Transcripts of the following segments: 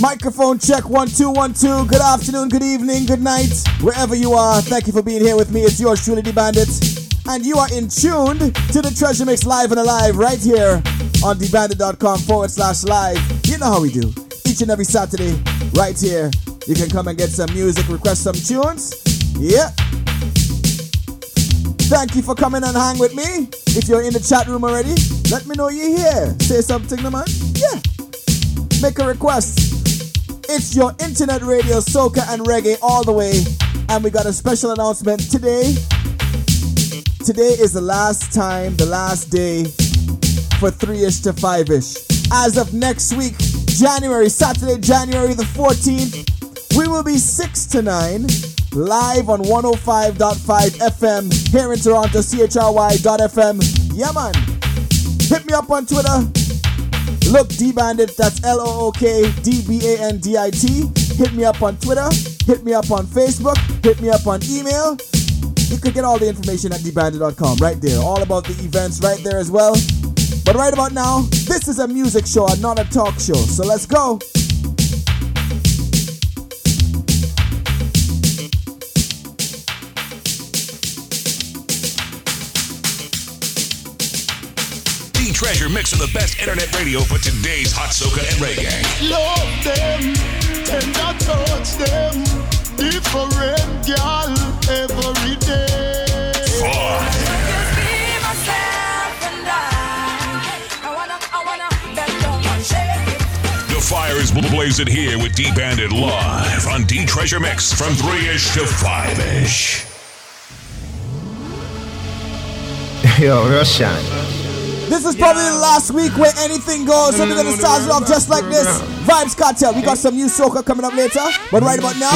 Microphone check one two one two. Good afternoon, good evening, good night, wherever you are. Thank you for being here with me. It's yours truly, the Bandit, and you are in tuned to the Treasure Mix live and alive right here on dbandit.com forward slash live. You know how we do. Each and every Saturday, right here. You can come and get some music, request some tunes. Yeah. Thank you for coming and hang with me. If you're in the chat room already, let me know you're here. Say something, man. Yeah. Make a request. It's your internet radio, soca and reggae all the way. And we got a special announcement today. Today is the last time, the last day for 3 ish to 5 ish. As of next week, January, Saturday, January the 14th, we will be 6 to 9 live on 105.5 FM here in Toronto, CHRY.FM. Yeah, man. Hit me up on Twitter Look D Bandit, that's L O O K D B A N D I T. Hit me up on Twitter, hit me up on Facebook, hit me up on email. You could get all the information at dbandit.com right there. All about the events right there as well. But right about now, this is a music show and not a talk show. So let's go. Treasure mix of the best internet radio for today's hot soca and reggae. Love them, tender touch them, different girl every day. The fire is blazing here with D Bandit live on D Treasure Mix from 3 ish to 5 ish. Yo, Russian. This is probably the last week where anything goes, so we're gonna start it off just like this. Vybz Kartel. We got some new soca coming up later, but right about now,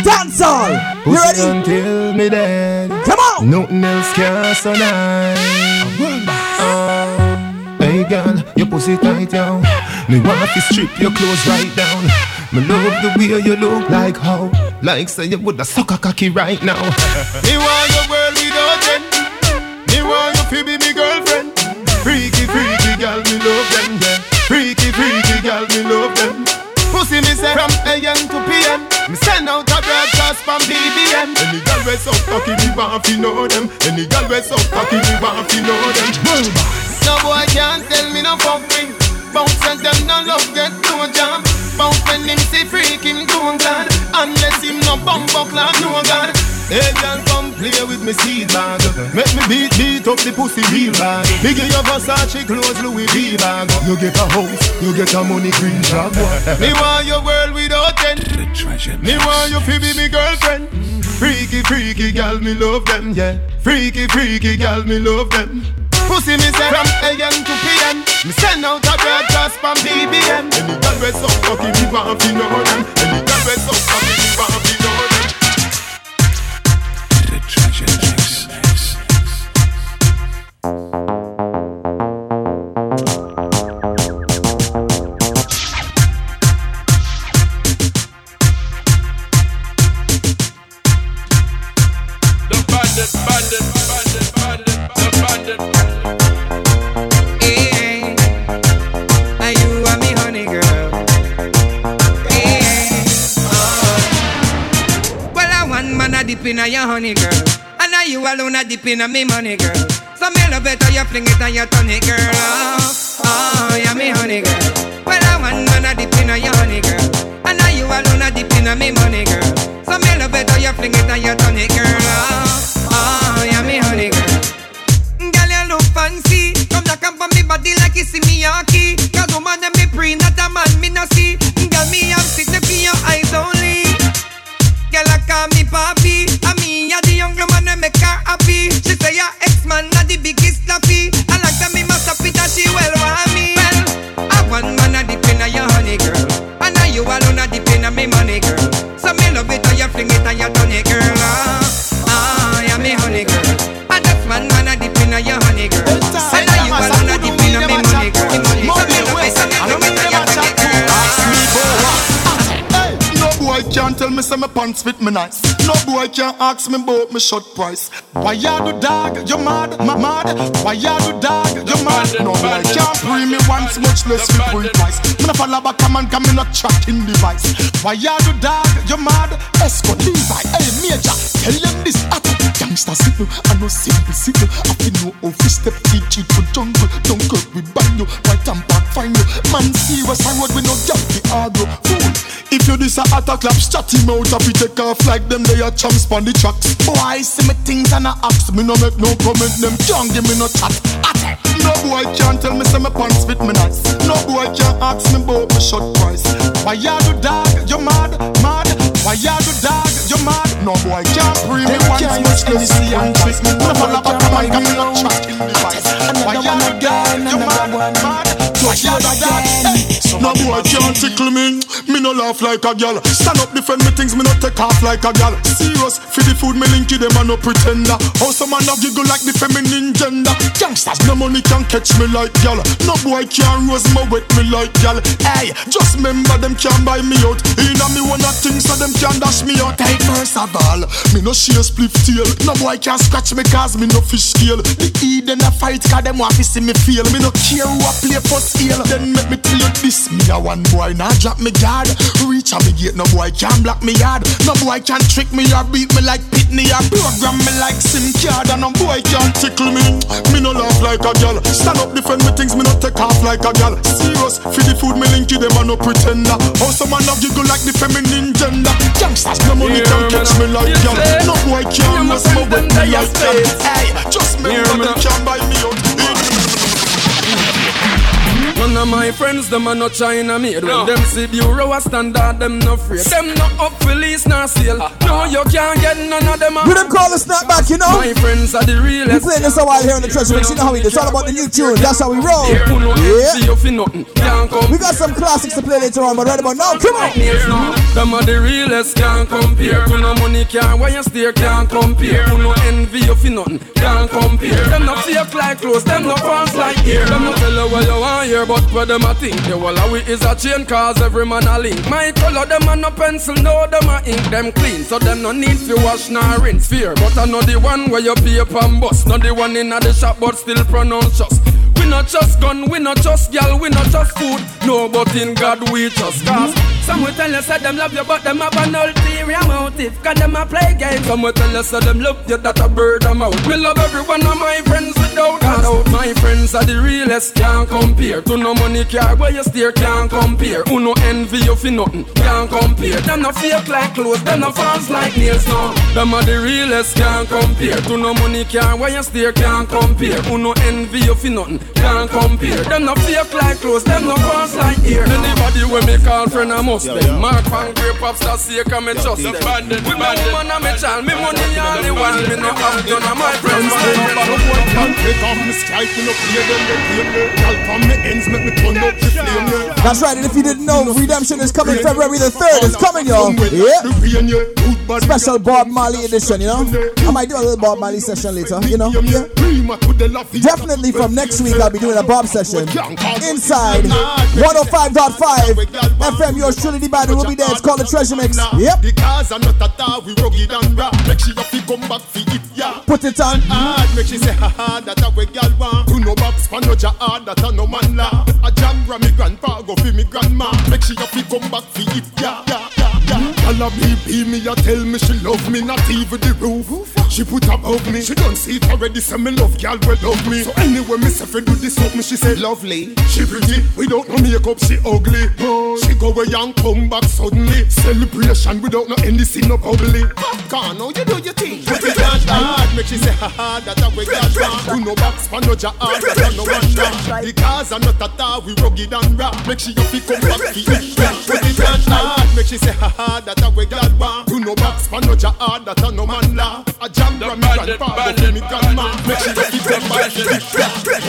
dancehall. You ready? Until me dead. Come on. Nothing else can survive. Hey girl, your pussy tight down. Me want to strip your clothes right down. Me love the way you look like how, like say you woulda suck a cocky right now. me want your to PM. Me send out a broadcast from BBM. Any girl we so cocky, me want to know them. Any girl we so cocky, me want to know them. No boy can't tell me no fuck me. Bounce and them no love get no jam. Bounce when him see freak him don't glad. Unless him no bum buckle no god. Hey girl, come play with me seed bag. Make me beat, beat up the pussy real bad. Me give you Versace clothes, Louis V bag. You get a house, you get a money green job. me want your world without end. Me want you to be me girlfriend. Freaky, freaky girl, me love them, yeah. Freaky, freaky girl, me love them. Pussy me say from AM to PM Me send out a broadcast from BBM Any girl we so cocky, me want to know them Any girl we so cocky, me want to know them you alone a me money, girl. So me love it how you fling it and you turn it, girl. Oh, oh, yeah, me honey, girl. Well, I want man a dip in your honey, girl. And now you alone a dip in me money, girl. So me love it how you fling it and you turn it, girl. Oh, oh, yeah, me honey, girl. Girl, you look fancy. Come back up on me body like you see me Yaki. Cause woman, me pre, not a man, me no see. Girl, me have sit for your eyes only. Girl, I call me papi. I mean, you're the young man that make happy. She say your ex-man not the biggest slappy. I like that me must have that she well want me say my pants fit me nice. No boy can ask me about me shot price. Why you do dog? You mad? Ma mad? Why you do dog? You mad? No boy can't free me once, much less me free price. Me no follow back a man, come me not tracking device. Why you do dog? You mad? Escort Levi, hey major, tell them this. Gangsta signal, I know simple signal. I feel no fi step teach it to jungle. Jungle we bang you, white and back find you. Man serious, I road we no gap the. Fool, if you this a attack clap, shut him out. If you take off like them, they are champs on the tracks. Boy, see me things and I ask me no make no comment. Them can't give me no chat. No boy can't tell me say my pants fit me nice. No boy can't ask me about my shot price. Why you do dog? You mad? Mad? Why you do dog? You mad? No boy can't free me once much Hennessy and trick. No follow back man, come not track in the. Why you do dog? You mad? Mad? Why you do dog? No boy can't tickle me. Me no laugh like a gal. Stand up defend me things. Me no take off like a gal. Serious for the food me linky them a no pretender. Some man a giggle like the feminine gender. Gangsters no money can catch me like gal. No boy can rose me wet me like gal. Hey, just remember them can buy me out. Inna me of things so them can dash me out. Hey, first of all, me no share split tail. No boy can scratch me cause me no fish scale. The E then a fight cause them want to see me fail. Me no care who a play for scale. Then make me tell you this. Me a one boy now drop me guard. Reach a me gate, no boy can block me yard. No boy can trick me or beat me like Pitney or program me like SIM card. And no boy can tickle me. Me no laugh like a gal. Stand up defend me things, me no take off like a gal. Serious for the food me linky them a no pretender. How some man a giggle like the feminine gender. Gangsters no money can catch me like gal. No boy can mess me with me like gal. Hey, just remember them can buy me out. None of my friends, them are not China made. When them see the euro a standard, them no afraid. Them not up for lease nor sale. Ah. No, you can't get none of them. You them call the snapback, you know? My friends are the We realest. playing this a while here in the treasure mix. You know how we do. It's all about the new tune. That's how we roll. Who Yeah. envy you for nothing. Can't come We got some classics to play later on, but right about now, come on. Nails now. Them are the realest, can't compare. Who no money can't, why you stare, can't compare. Who no envy you for nothing, can't compare. Them no fake like clothes, them no false like hair. Them no tell you what you want hear, but what them a think. The wall we is a chain, cause every man a link. My color, them a no pencil, no, them a ink, them clean. So them no need to wash nor rinse. Fear, but I know the one where you pay and bust. Not the one in the shop, but still pronounce just. Not just gun, we not just gal, we not just food. No, but in God we just cause. Some will tell you say them love you, but them have an ulterior motive. Cause them a play games. Some will tell you say them love you, that a bird them out. We love every one of my friends without a doubt. My friends are the realest, can't compare. To no money car where you steer, can't compare. Who no envy you for nothing, can't compare. Them no fake like clothes, them no false like nails, no. Them are the realest, can't compare. To no money car where you steer, can't compare. Who no envy you for nothing, can't compare. Them no fake like clothes, them no false like hair. Anybody when me call friend, I must them. Mark Van Grey Pops, that's here, come and trust them. With me woman and me child, me money only one. Me no have none of my friends. my number. Take off me striking up here, then they claim me. Gal from me ends make me turn up the flame. yeah. That's right, and if you didn't know, Redemption is coming February the 3rd. It's coming, y'all. Yeah. The rain, yeah. Good body. Special Bob Marley edition, you know? I might do a little Bob Marley session later, you know? Yeah. Definitely from next week, I'll be doing a Bob session inside 105.5 FM. Yours truly, the band will be there. It's called the Treasure Mix. Yep. Put it on. Hard, make she say ha ha, that a gal want. Who no box, pan no hard, that a no man la. A jam me grandpa, go fi me grandma. Make sure you come back fi it, yeah, yeah, yeah, yeah. Gal a BP me, a tell me she love me, not even the roof. She put above me, she don't see it already, say me love gal will love me. So anyway, me say do this up me, she say lovely. She pretty, without no makeup, she ugly. She go away and come back suddenly. Celebration without no NDC, no bubbly. Popcaan, now you do your thing. Put it on hard, make she say ha ha, that a way gal want. Who no box, pan no jar, that no one. The cars are not at all, we rugged and raw. Make she you fi come back it. Put it on hard, make she say ha ha, hard that a we gal want. You know box for no jah hard that a no man law. A jam from grandfather me grandma. Make sure you keep them by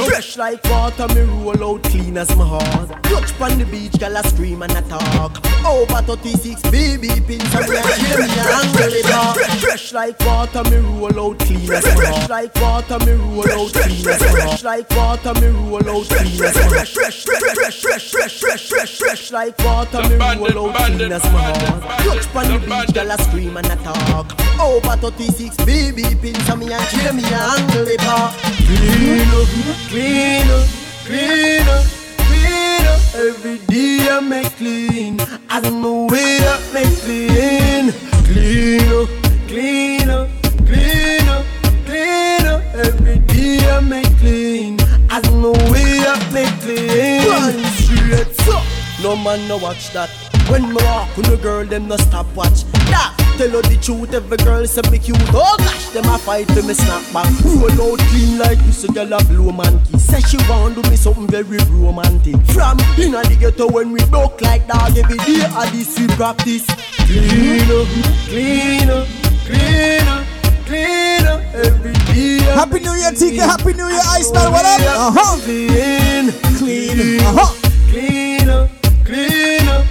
Fresh like water, me roll out clean as my heart. Touch pon the beach, gal a scream and a talk. Over 36 baby, pins and Fresh, fresh, fresh, fresh, fresh, fresh, Fresh like water, me roll out clean as my heart. Fresh like water, me roll out clean as my heart. Fresh like water, me roll out clean as my heart. Fresh, fresh, fresh, fresh, fresh, fresh, fresh, fresh like water, me roll out clean as my heart. Touch pon the beach, girl a scream and a talk. Over 36 BB pins on me and Jamie and angle the park. Clean up, clean up, clean up, clean up. Every day I make clean. I don't know where I make clean. Clean up, clean up, clean up, clean up. Every day I make clean. I don't know where I make clean. Run straight so. No man no watch that. When me walk with the girl, them no stop watch. Yeah, tell her the truth, every girl say me cute. Oh gosh, them a fight for me snap back. Roll out clean like this, a girl a blow monkey. Say she want do me something very romantic. From inna the ghetto when we broke like dog every day, a this we practice. Clean up, clean up, clean up, clean up every day. Happy New Year, Tika. Happy New Year, Iceman. What up? Uh huh. Clean, Clean. Uh huh. Clean up, clean up.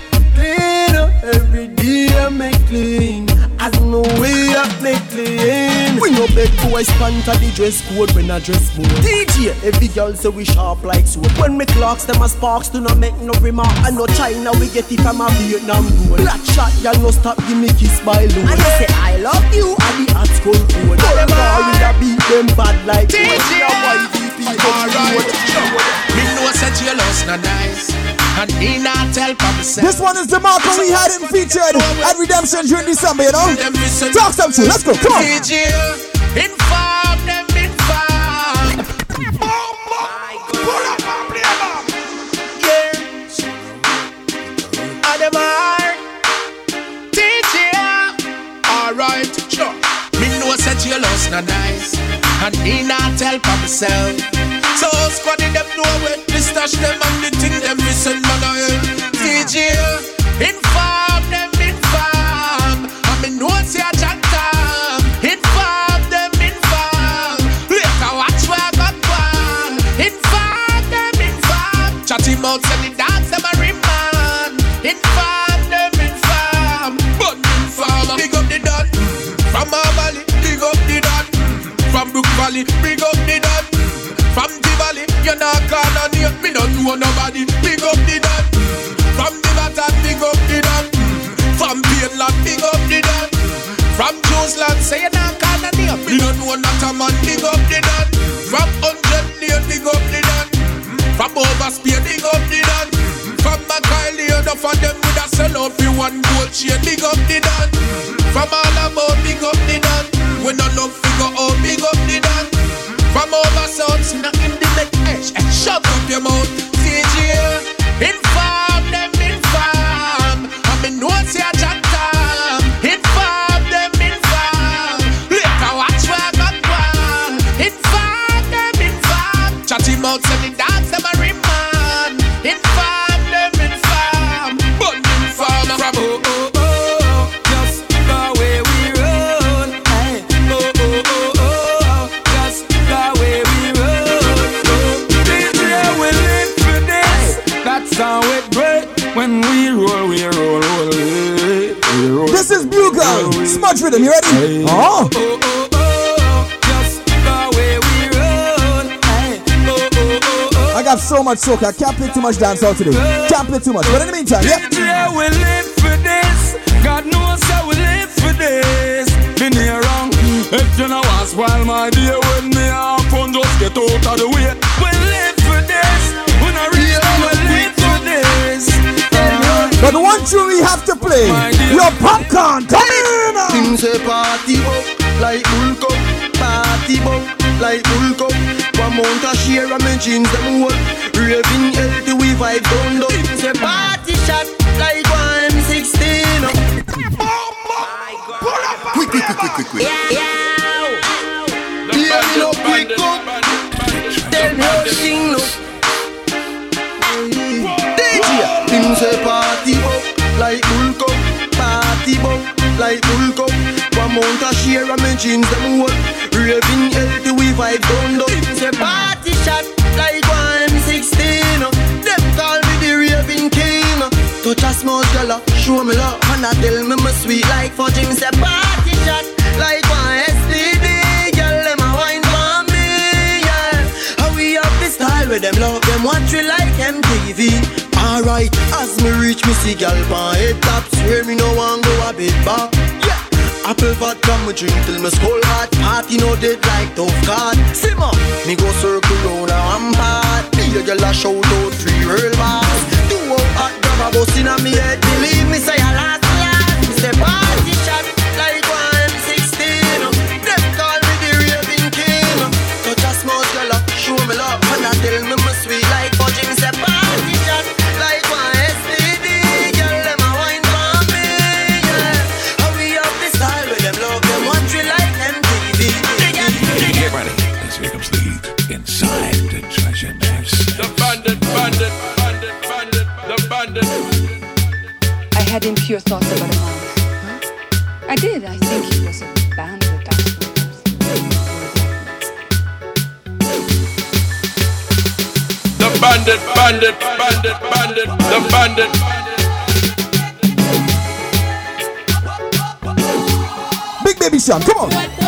Every day I make clean. As no way I make clean. We no beg boys pant at the dress code when I dress mode. DJ, every girl say we sharp like sword. When me clocks them as sparks do not make no remark. I know China we get it from a Vietnam gold. Black shot, y'all no stop give me kiss by low. And you say I love you and the hot skull code. All them all with a beat them bad like DJ. Me know say jealous na nice, and me not tell Papa. This one is Demarco we had him featured at Redemption during December, you know? Them. Talk some shit. Let's go. Come on. DJ, inform them, inform. Pull up and play back. Yeah. Ademar. DJ. Alright, sure. Me know say jealous na nice, and me not tell Papa myself. So squad them know when me stash them and the thing them missing man hell. DJ, inform them, soca. Can't play too much dancehall today. Can't play too much. But in the meantime, yeah. Tu te le mets bandit, bandit, bandit, the bandit. Big baby Sean, come on.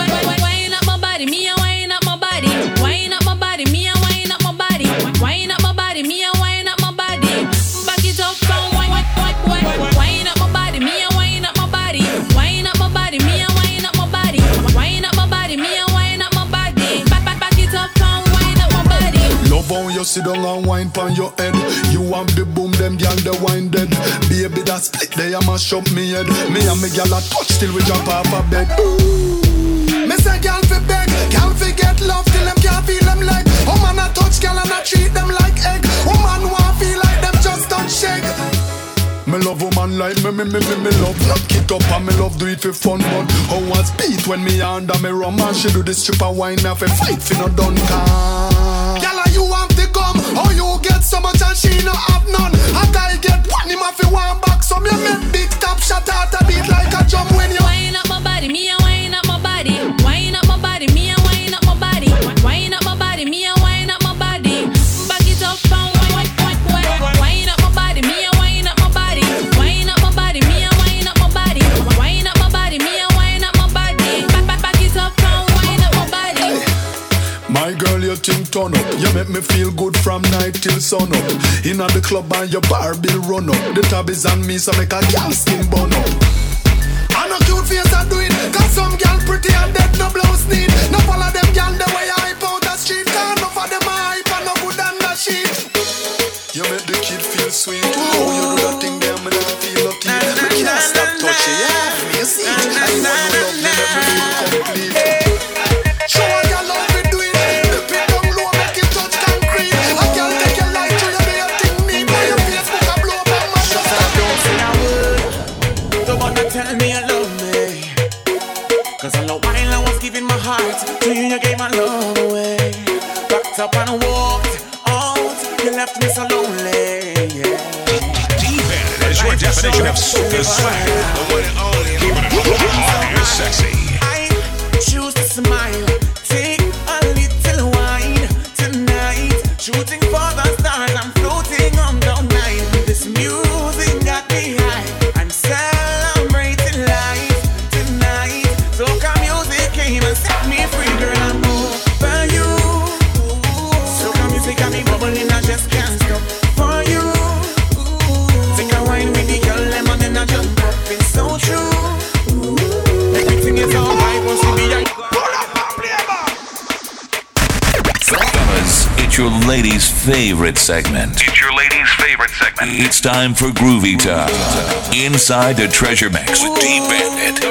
Sit down and wine pon your head. You want the boom, them gyal the wine dead. Baby, that's split they a mash up me head. Me and me gyal a touch till we jump off a bed. Me say gyal fi beg, gyal fi get love till them can't feel them like. Woman a touch gyal and a treat them like egg. Woman want feel like them just don't shake. Me love woman like me, me, me, me, me love Knock it up and me love do it for fun But how speed when me under me rum And she do this stripper and wine off a fight fi no done Girl, you want so much and she no have none. A guy get one him off one back. So me make big top shot out a beat like a drum when you wind up my body, me a wind up my body. Wind turn up. You make me feel good from night till sun up. In the club and your bar bill run up. The tab is on me, so make a gal skin burn up. I know cute face and do it. Cause some gal pretty and dead, no blouse need. No follow them gal the way I hype out the street. Cause no for them I hype and no good and no shit. You make the kid feel sweet. Oh, you do that thing, them and feel a teeth. Me can't stop touching. Yeah. have soul swag. lady's favorite segment. It's your lady's favorite segment. It's time for Groovy Time. Inside the Treasure Mix with D Bandit.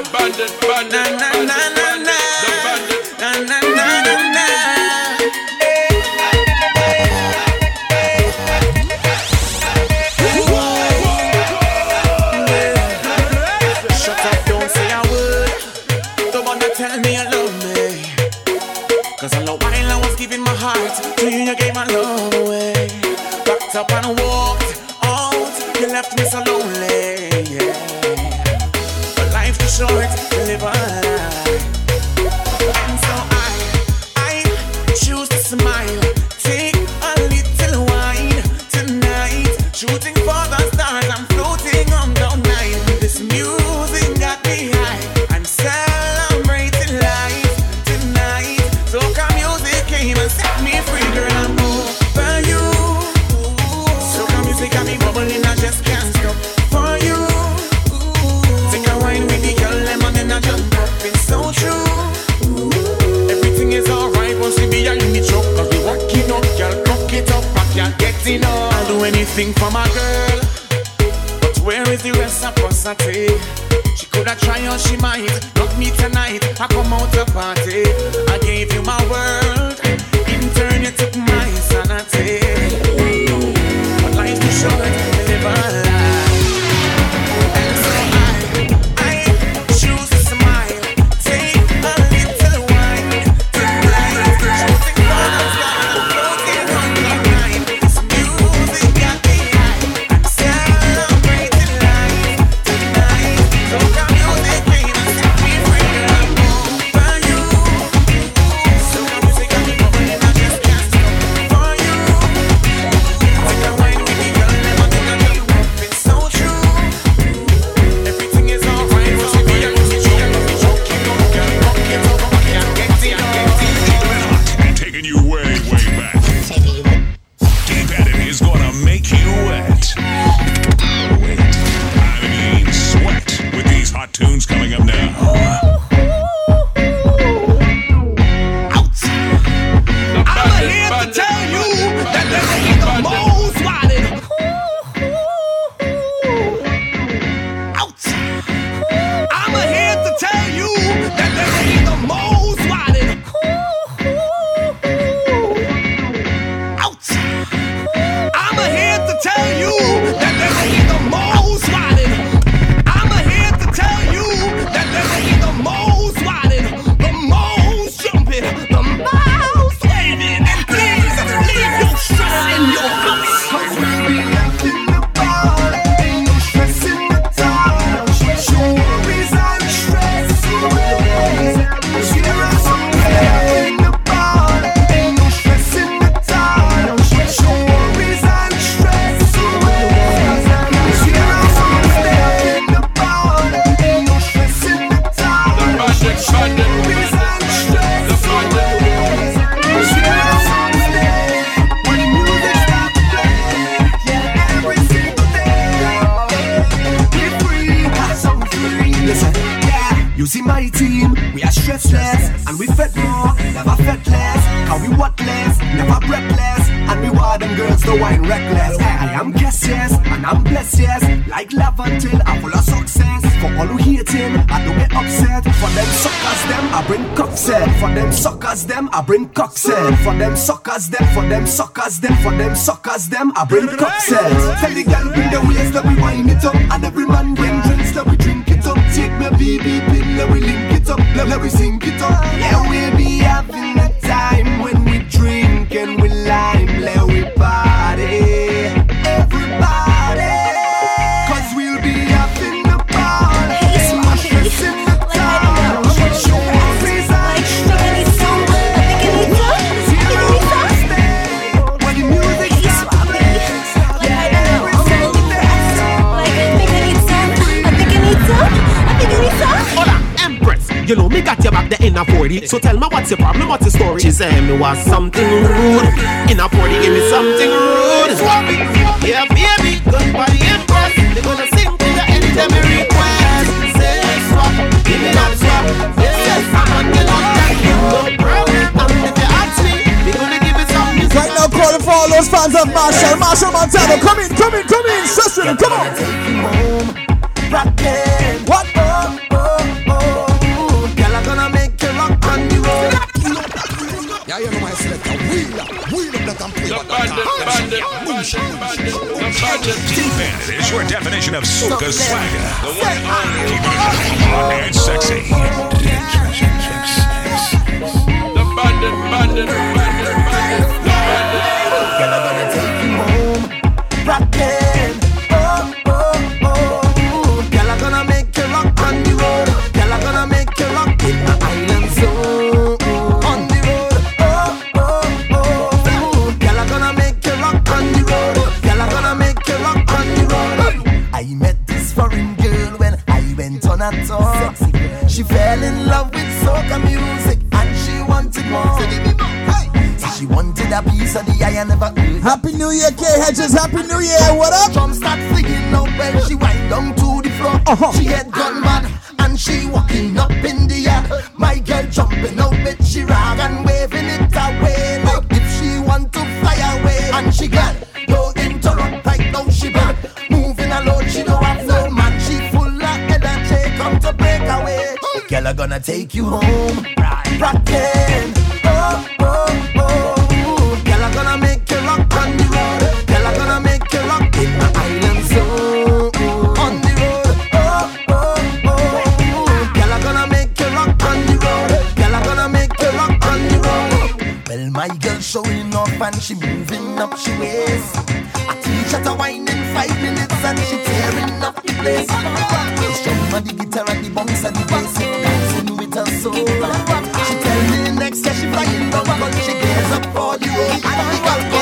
them, I bring the So tell me what's your problem, what's your story? She said me was something rude. In a party, give me something rude. Yeah, baby, good body impress. They gonna sing to the end of me request. Say swap, give me that swap. Yes, yes, I'm on the look that you look problem. And if you ask me, they gonna give it some. Right now, calling for all those fans of Machel, Machel Montano. Come in, come in, come in, sister, come on. What? not gonna Bandit is your definition of soca swagger. The one and only. Keeping hot and sexy. The Bandit, Bandit, Bandit. She fell in love with soca music and she wanted more. So she wanted a piece of the eye never heard. Happy New Year, K Hedges. Happy New Year. What up? Drum start singing up when she went down to the floor. Uh-huh. She had gone mad and she walking up in the air. My girl jumping out with she rag and waving it away like if she want to fly away. And she got take you home. Right. Rockin'. Oh, oh, oh. Girl, I'm gonna make you rock on the road. Girl, I'm gonna make you rock in my island zone. On the road. Oh, oh, oh. Girl, I'm gonna make you rock on the road. Girl, I'm gonna make you rock on the road. Well, my girl showing off and she moving up she waist. I teach her to wine in five minutes and she tearing up the place. She the guitar and the bumps and the bass so She tell me next, year she flying over, but she gears up for you. I don't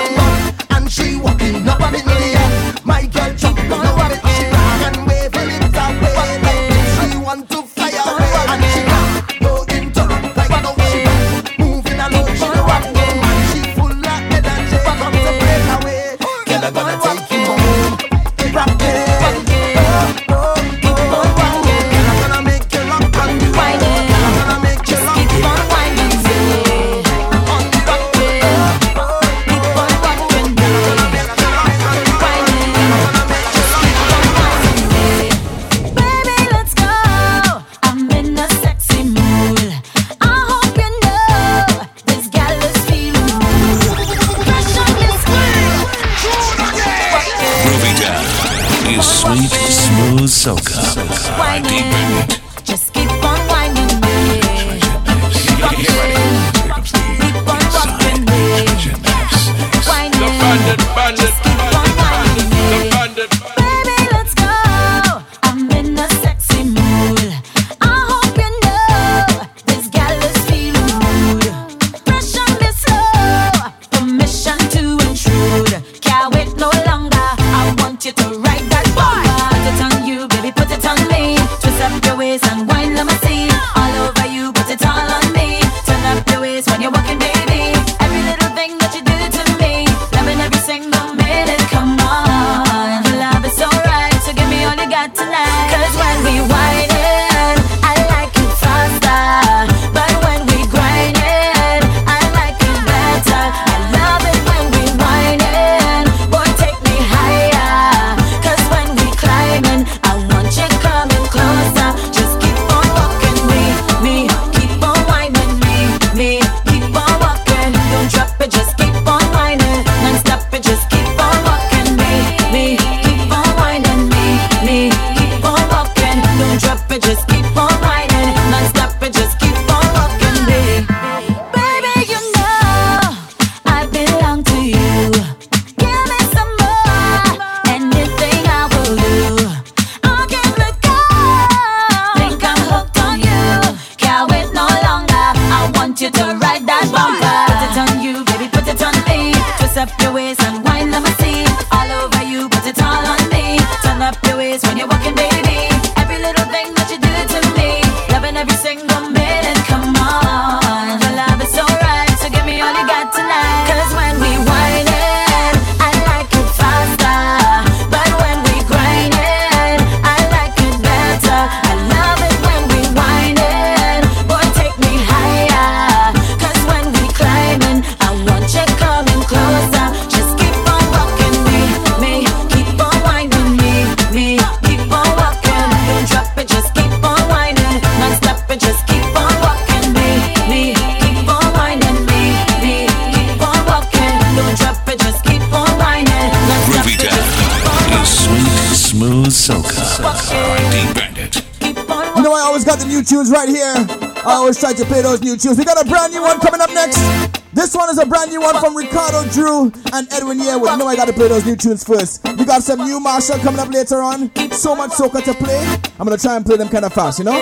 Drue and Edwin here. Well, I know I gotta play those new tunes first. We got some new Machel coming up later on. So much soca to play. I'm gonna try and play them kind of fast, you know?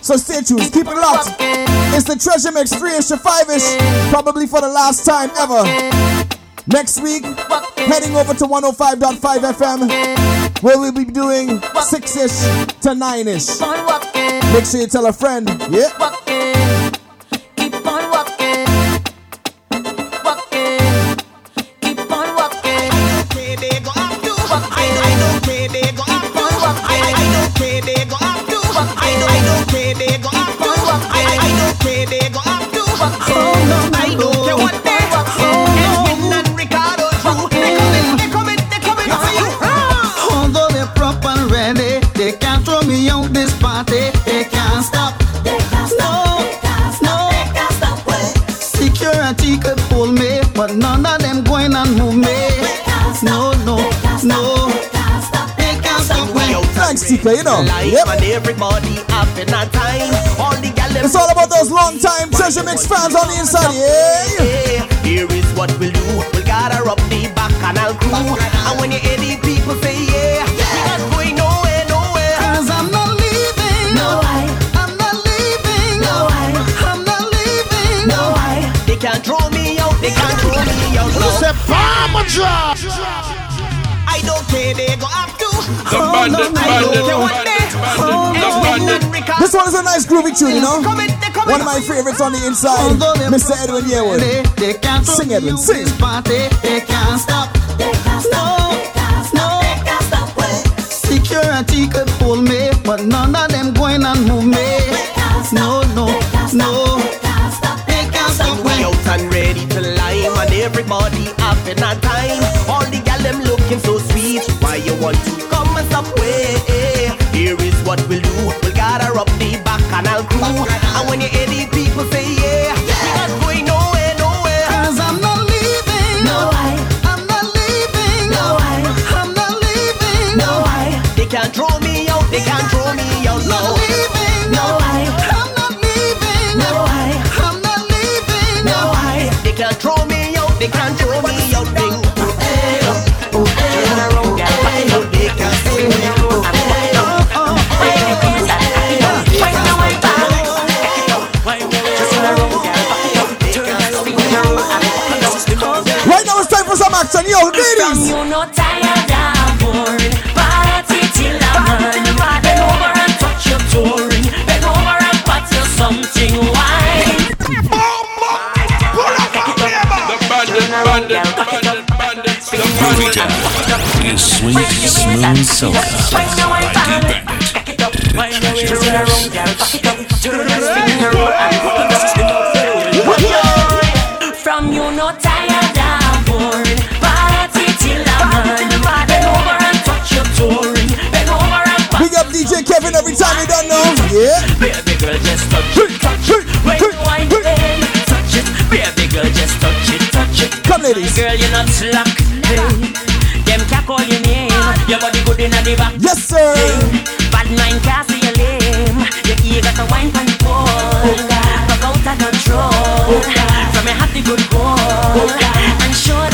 So stay tuned, keep it locked. It's the Treasure Mix 3 ish to 5 ish, probably for the last time ever. Next week, heading over to 105.5 FM, where we'll be doing 6 ish to 9 ish. Make sure you tell a friend. Yeah. Thanks, TK, you know. Life Yep. and everybody having a time. All the It's all about those long time Treasure Mix fans on the inside, yeah. Here is what we'll do. We'll gather up the bacchanal crew. And when you hear the people say yeah, we not going nowhere, nowhere. Cause I'm not leaving. No, I. I'm not leaving. No, I. I'm not leaving. No, I. They can't throw me out. They can't throw me out. No. say Palmer drop. Oh, this one is a nice groovy tune, you know. One of my favorites on the inside, Mr. Edwin Yearwood. They can't Sing, Edwin, sing. this party. They can't stop. No, no. Security could pull me, but none of them going and move me. No, no, no. They can't stop We out and ready to lime and everybody having a time. All the gal them looking so sweet. Why you want to come and stop way? Here is what we'll do. We'll gather up the bacchanal crew. And when you hear the ladies. You no tired and bored. Party till I'm on. Bend over and touch your touring. Bend over and pat you something wine. The the. Town is sweet, smooth soca by D Bandit. From ladies. Girl, you're not slack. Them can't call your name. Your body good in the back. Yes, sir. Bad mind can't see your lame. Your ear got a wine pan pole. Fuck out of control. From your happy good goal. And show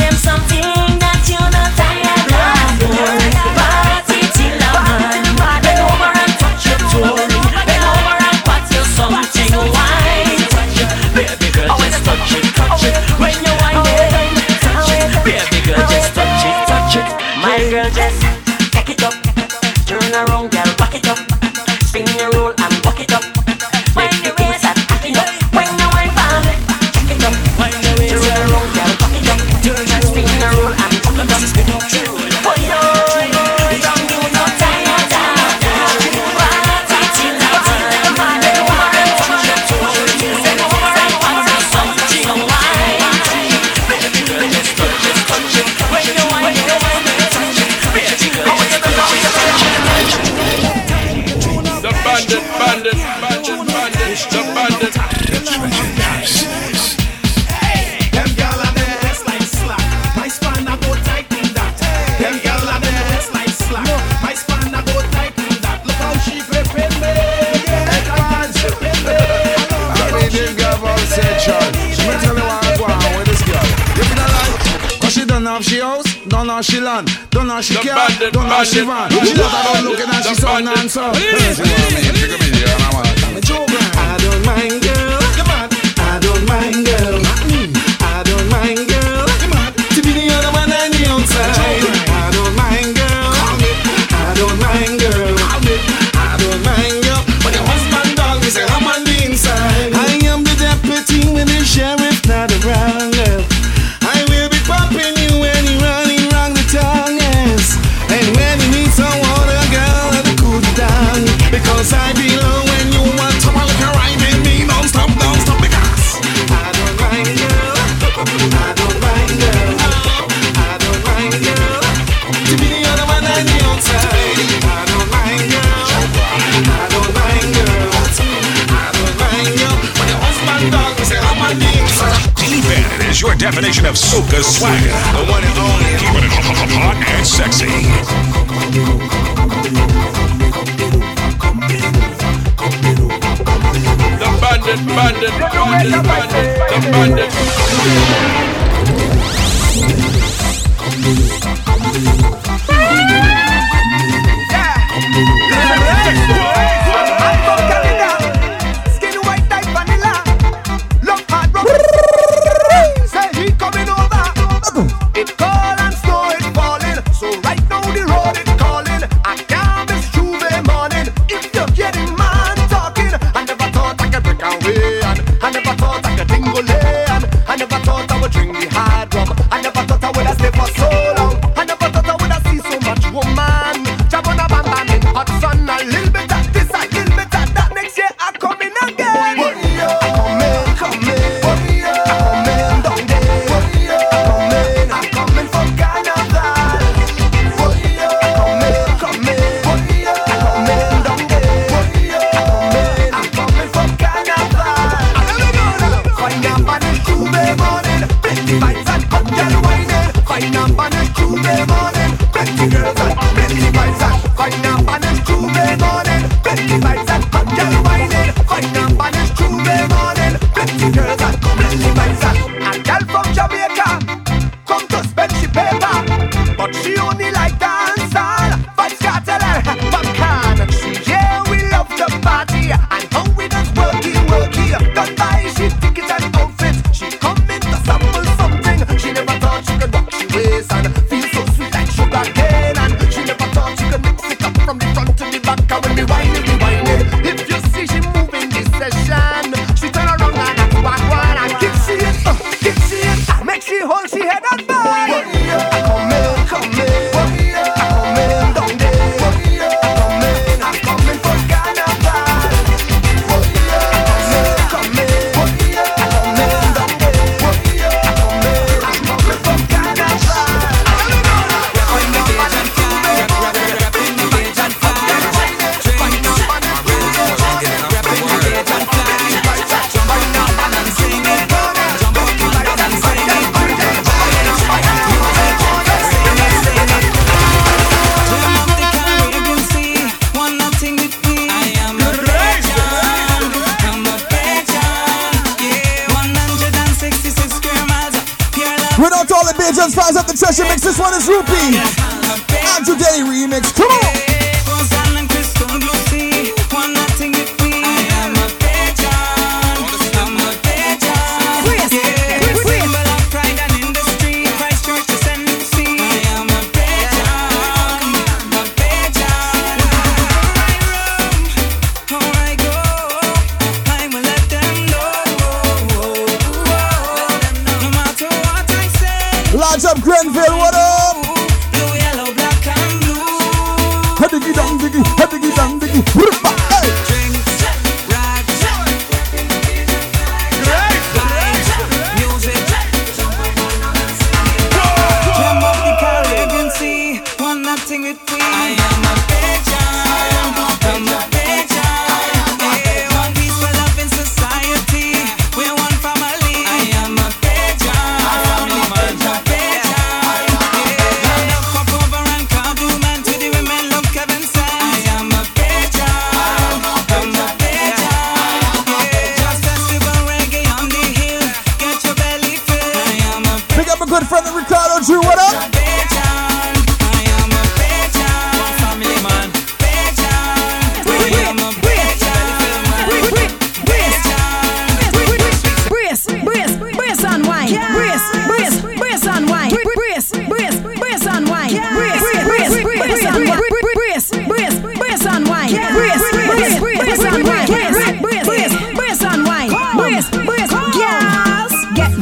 bandit, don't have she van. bandit. She just about looking at she The son bandit. and son. She want me, come in I want I don't mind, girl. I don't mind, girl. combination of soca swagger. The one and only. Keeping it hot and sexy. The bandit, bandit, bandit, bandit.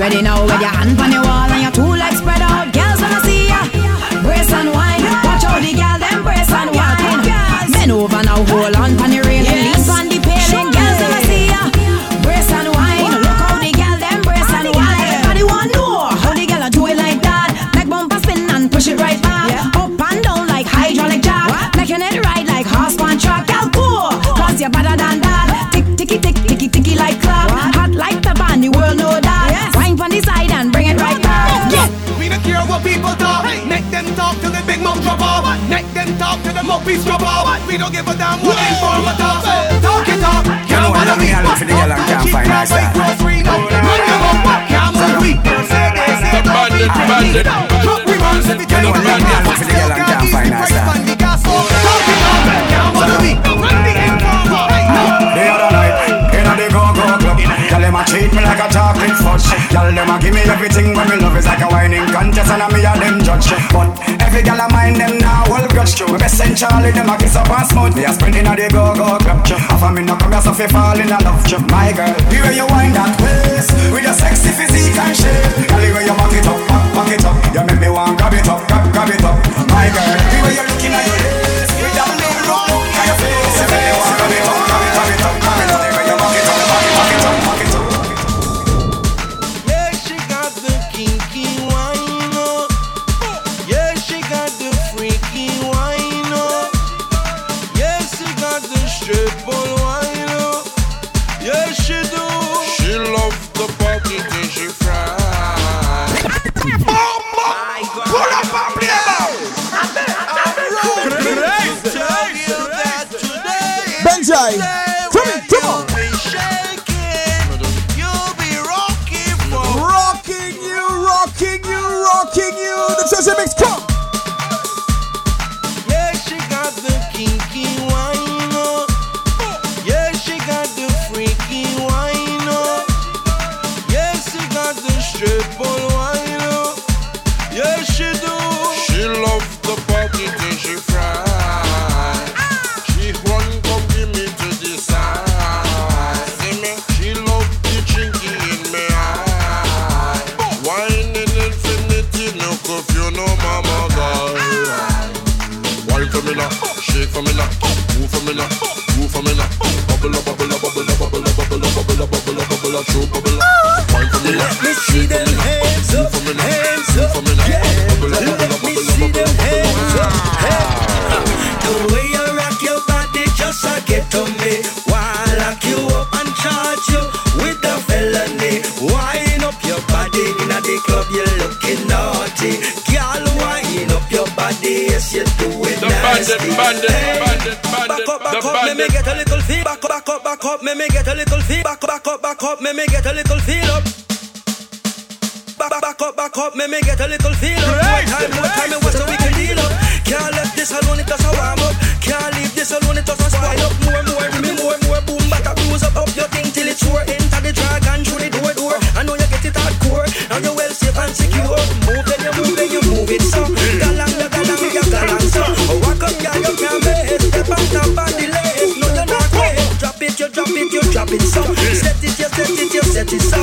Ready now with your hand on your peace drop off. We don't give a damn what informators talk it up. You know what I mean? What's up? Keep traffic grocery. Run them up. Can't move we. Bandit, bandit. Drop we man. Let me tell you. Run them up. Still can't ease the price on the gas. Talk it up. Can't what I mean? Run the informer. The other night, in a the go-go club, tell them I treat me like a chocolate fudge. Tell them I give me everything when me love is like a whining contest and I me a them judge. But Every gal a mind them now all grudge true. My best and Charlie them a kiss up and smooth. They a sprint inna the go go club. Half a me no come here so fi fall in love. My girl, the way you wind that waist with your sexy physique and shape, girl, the way you back it up, back, back it up, you make me want grab it up, grab, grab it up. My girl, the way you looking at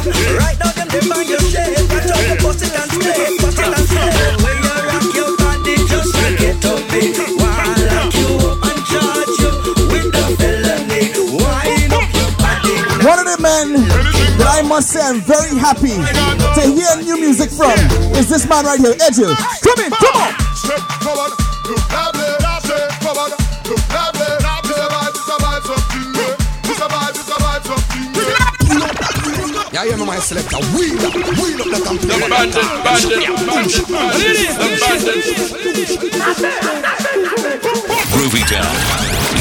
Right now, them dip your shade. Watch out, you bust it and stay, bust it and stay. When you rock your body, just get to me. While like you and charge you with the felony? Wind up your body. One of the men that I must say I'm very happy to hear new music from is this man right here, Edgel. Come in, come on. Step forward, my selector. Wheel up, wheel up the company. The bandit, bandit, bandit, bandit, the bandit. Groovy Town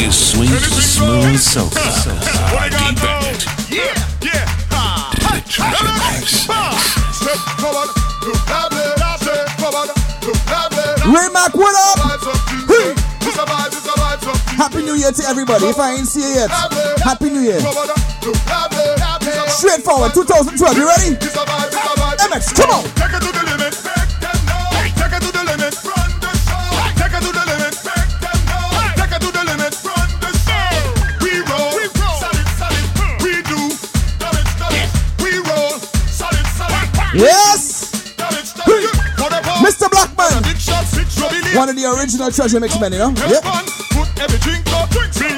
is sweet, smooth soca. D Bandit. Yeah, yeah, ha. The treasure mix. Step forward, look lovely, step forward, look lovely. Ray Mac, what up? Hey. This a vibe, this a vibe, something Happy New Year to everybody. If I ain't see you yet, Happy New Year. Straightforward, 2012. You ready? MX, come on. Take it to the limit. Take it to the limit. Run the show. Take it to the limit. Take it to the limit. Run the show. We roll. Solid, solid. We do. Damage, damage. We roll. Solid, solid. Hmm. Yes. Damage, damage. For the ball. Mr. Blackman. Big shot, six, Robbie Lee. One of the original treasure mix men, you know? Yep. Put every drink up. Mingle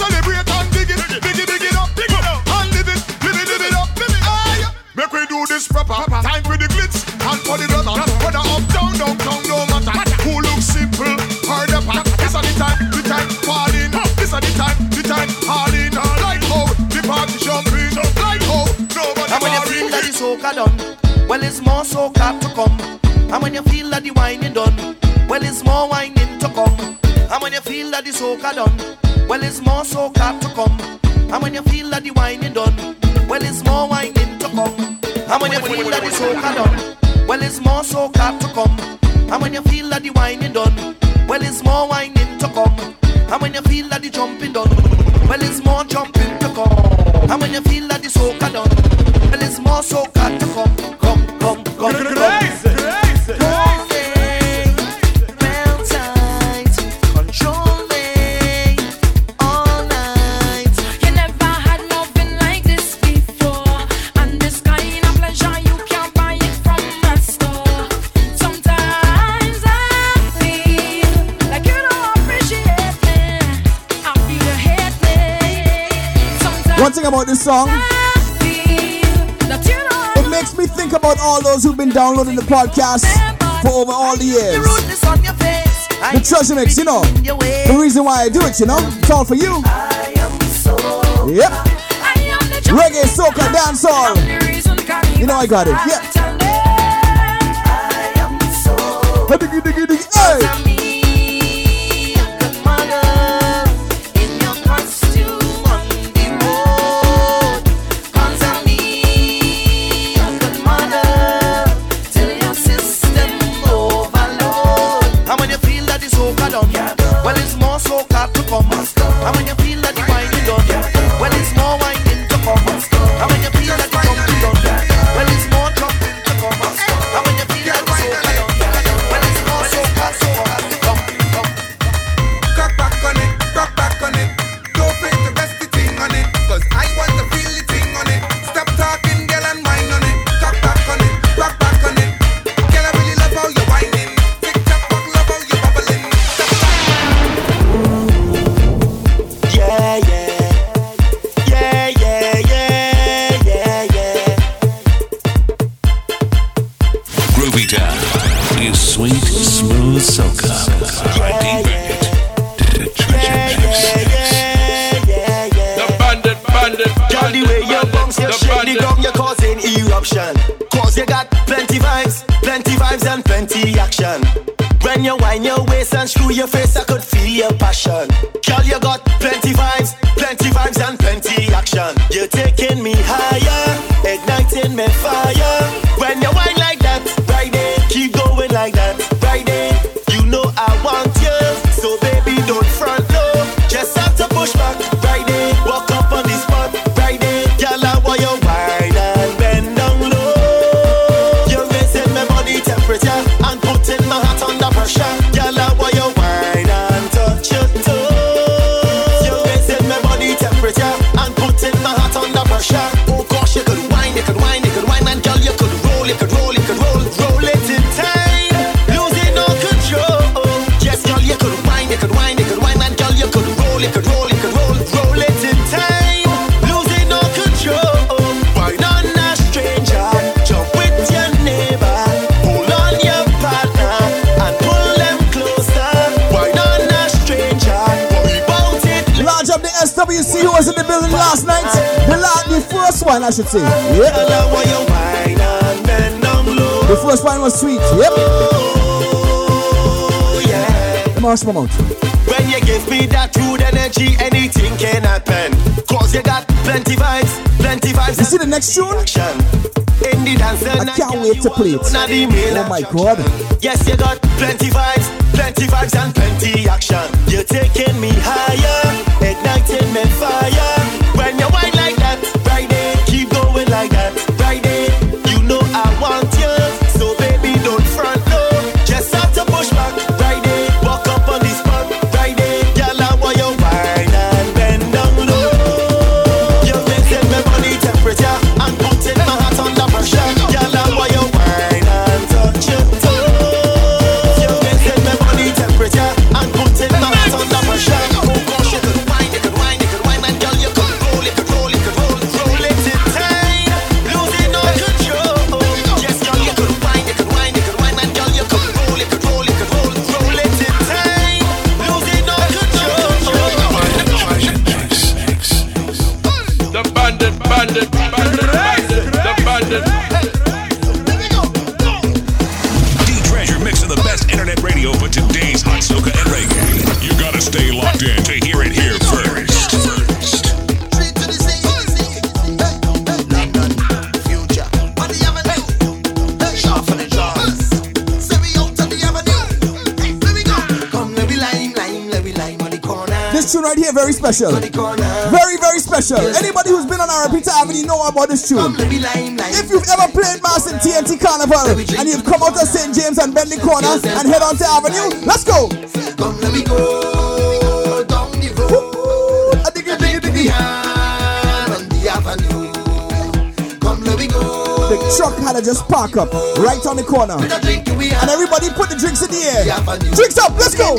celebrate and dig it. Dig it, dig it up. Dig it up. And live it. Live it, live it up. Live it. Ah, Aye. Make we do this proper. Time for the glitz and for the brother. Whether up, down, downtown, no matter. Who looks simple or the pack. This are the time, the time falling. This are the time, the time falling. Like how the party jumping. Like how nobody And when you feel that the soca done, well it's more soca to come. And when you feel that the whining done, well it's more whining to come. And when you feel that the soca done, well it's more so soca to come. And when you feel that the whining done, well it's more whining to come. And when you feel that the soca done, well it's more so soca to come. And when you feel that the whining done, well it's more whining to come. And when you feel that the jumping done, well it's more jumping to come. And when you feel that the soca done, well it's more soca to come, all those who've been downloading the podcast for over all the years. The treasure mix, you know. The reason why I do it, you know. It's all for you. Yep. Reggae, soca, dancehall. You know I got it. Yep. First I should say. Yep. The first one was sweet. Yep. Marsh my mouth. When you give me that rude energy, anything can happen. Cause you got plenty vibes, plenty vibes. You see the next tune? In the dance, I can't wait to play it. Oh my god. Yes, you got plenty vibes, plenty vibes and plenty action. You're taking me higher, igniting me fire. Special. Very, very special. Anybody who's been on Ariapita Avenue know about this tune. If you've ever played Mass in TNT Carnival and you've come out of St. James and bend the corner and head on to Avenue, let's go. Come, let me go down the road. I dig it, dig it, dig it. on the avenue. Come, let me go. The truck had to just park up right on the corner. And everybody put the drinks in the air. Drinks up, let's go.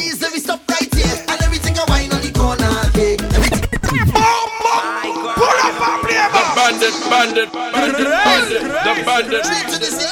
Bandit, bandit, bandit, bandit, the bandit.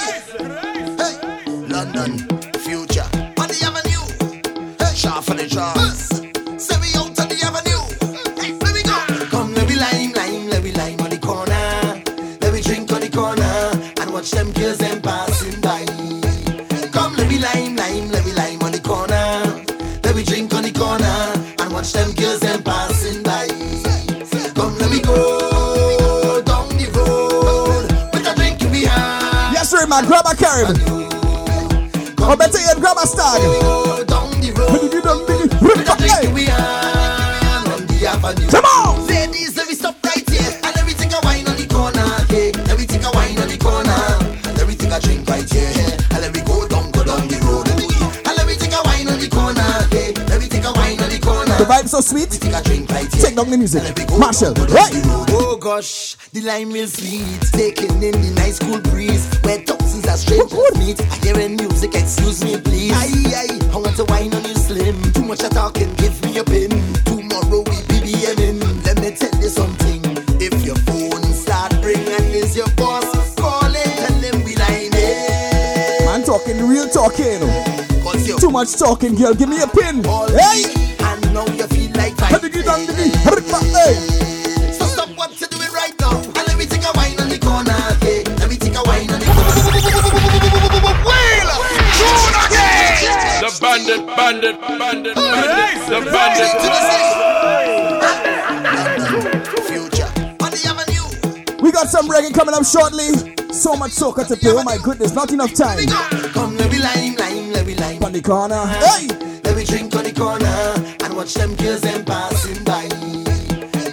Stag. Come on! Ladies, let me stop right here. And everything I wine on the corner. I wine on the corner. And everything drink right here. Let me go down, the road. And everything wine on the corner. I wine on the corner. The so sweet. Take down the music. Marshall, right? Oh gosh, the lime real sweet. Taking in the nice cool breeze. Are strangers meet. I hearing music, excuse me please. Aye, aye, I want to wine on you slim. Too much of talking, give me a pin. Tomorrow we BBM in. Let me tell you something. If your phone start ringing, is your boss calling? Tell him we line it. Man talking, real talking. Too much talking, girl. Give me a pin. Hey! and now you feel like. Hey! Bandit, bandit, bandit, the bandit. We got some reggae coming up shortly. So much soca to play. Oh my goodness, not enough time. Come, let me lime, lime, let me lime. On the corner. Hey! Let me drink on the corner and watch them girls them passing by.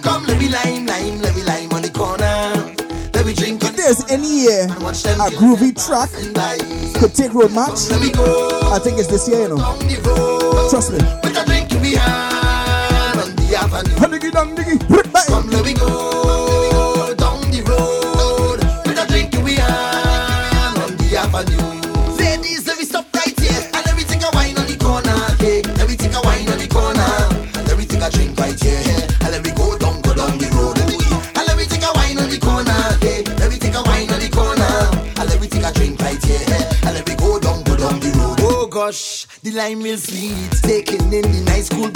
Come, let me lime, lime, let me lime on the corner. Let me drink on If there's any uh, year a groovy track could take road match, I think it's this year, you know. Trust me. with a drink in hand on the avenue. Line real sweet. Taking in the nice cool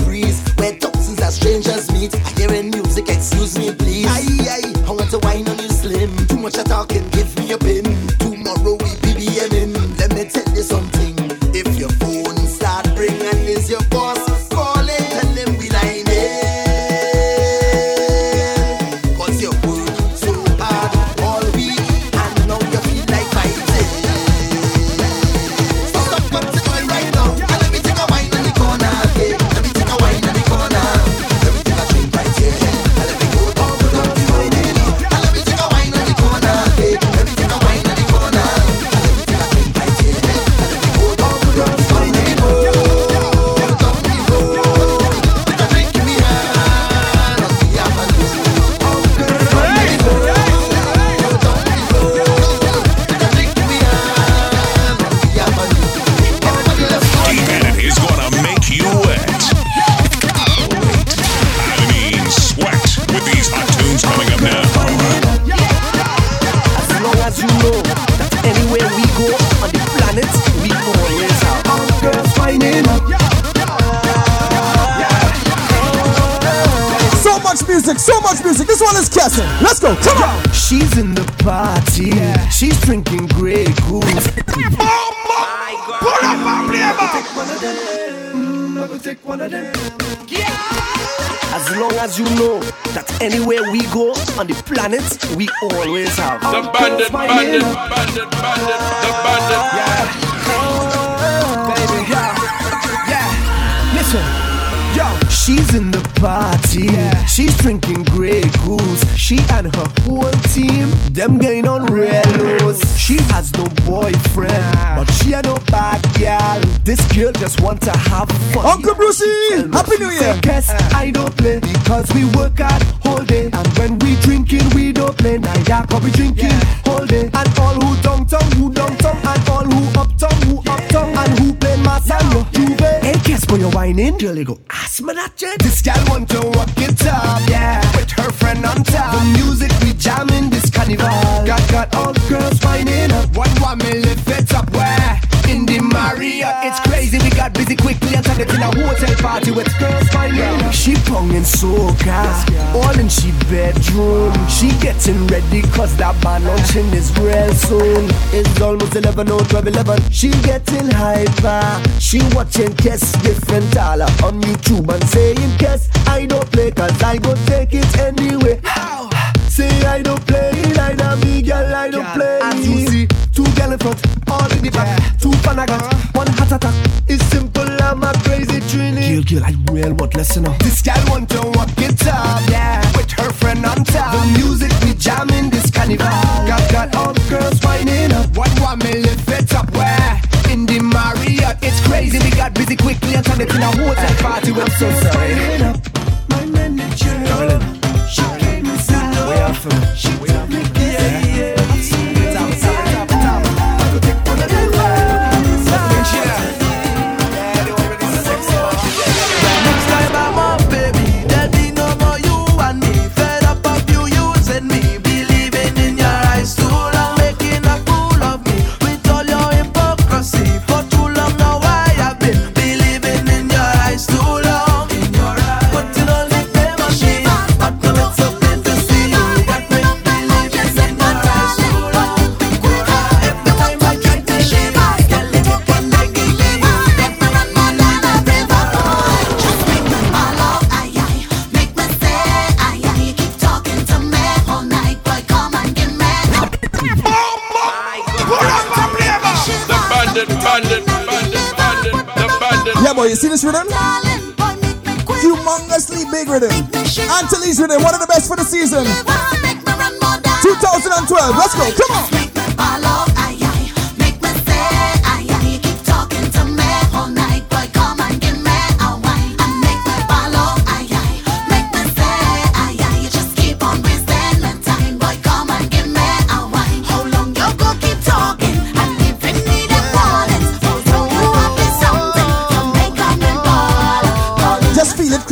music, so much music. This one is Kessin. Let's go. Come on. She's in the party. She's drinking Grey Goose. Oh, Pull up and play Take one of them. Mm, as long as you know that anywhere we go on the planet, we always have The our bandit, girls bandit, bandit, bandit, the bandit. Oh, baby, yeah, yeah. Listen, yo, she's in the party. She's drinking Grey Goose. She and her whole team, them going on relos. She has no boyfriend, but she ain't no bad girl. This girl just want to have fun. Uncle Brucey, Happy New Year. Guess I don't play because we work hard whole day, and when we drinking, we don't play. Neither can we drinking whole day. And all who downtown, who downtown, and all who up uptown, who and no juve. Hey, guess when you're whining, girl, you go ask me that jet. This gal want to walk it up, yeah, with her friend on top. The music we jamming this carnival. Got got all the girls whining up. One one me lift it up where in the Marriott. It's crazy, we got busy quickly and turned it in a hotel party with girls up. She bonging soca, all in she bedroom. She getting ready cause that man launching is real soon. It's almost 11 or 12, 11. She getting hyper. She watching Kiss different dollar on YouTube and saying Kiss. I don't play cause I go take it anyway. How? Say I don't play, I don't me girl, I don't play. As you see, gal in front, all in the back, two panagas, uh-huh. one heart attack. It's simple, I'm a crazy trini. Girl, girl, I'm real, but listen up. This gal want to walk it up, yeah, with her friend on top. The music we jamming this carnival. Got got all the girls whining up. One one me lift it up, where? In the Marriott, it's crazy. We got busy quickly and turned it in a hotel party. I'm so sorry. My manager, darling, she came inside. From. She told me, boy, you see this rhythm? Humongously big rhythm. Antilles rhythm, one of the best for the season. 2012, let's go, come on.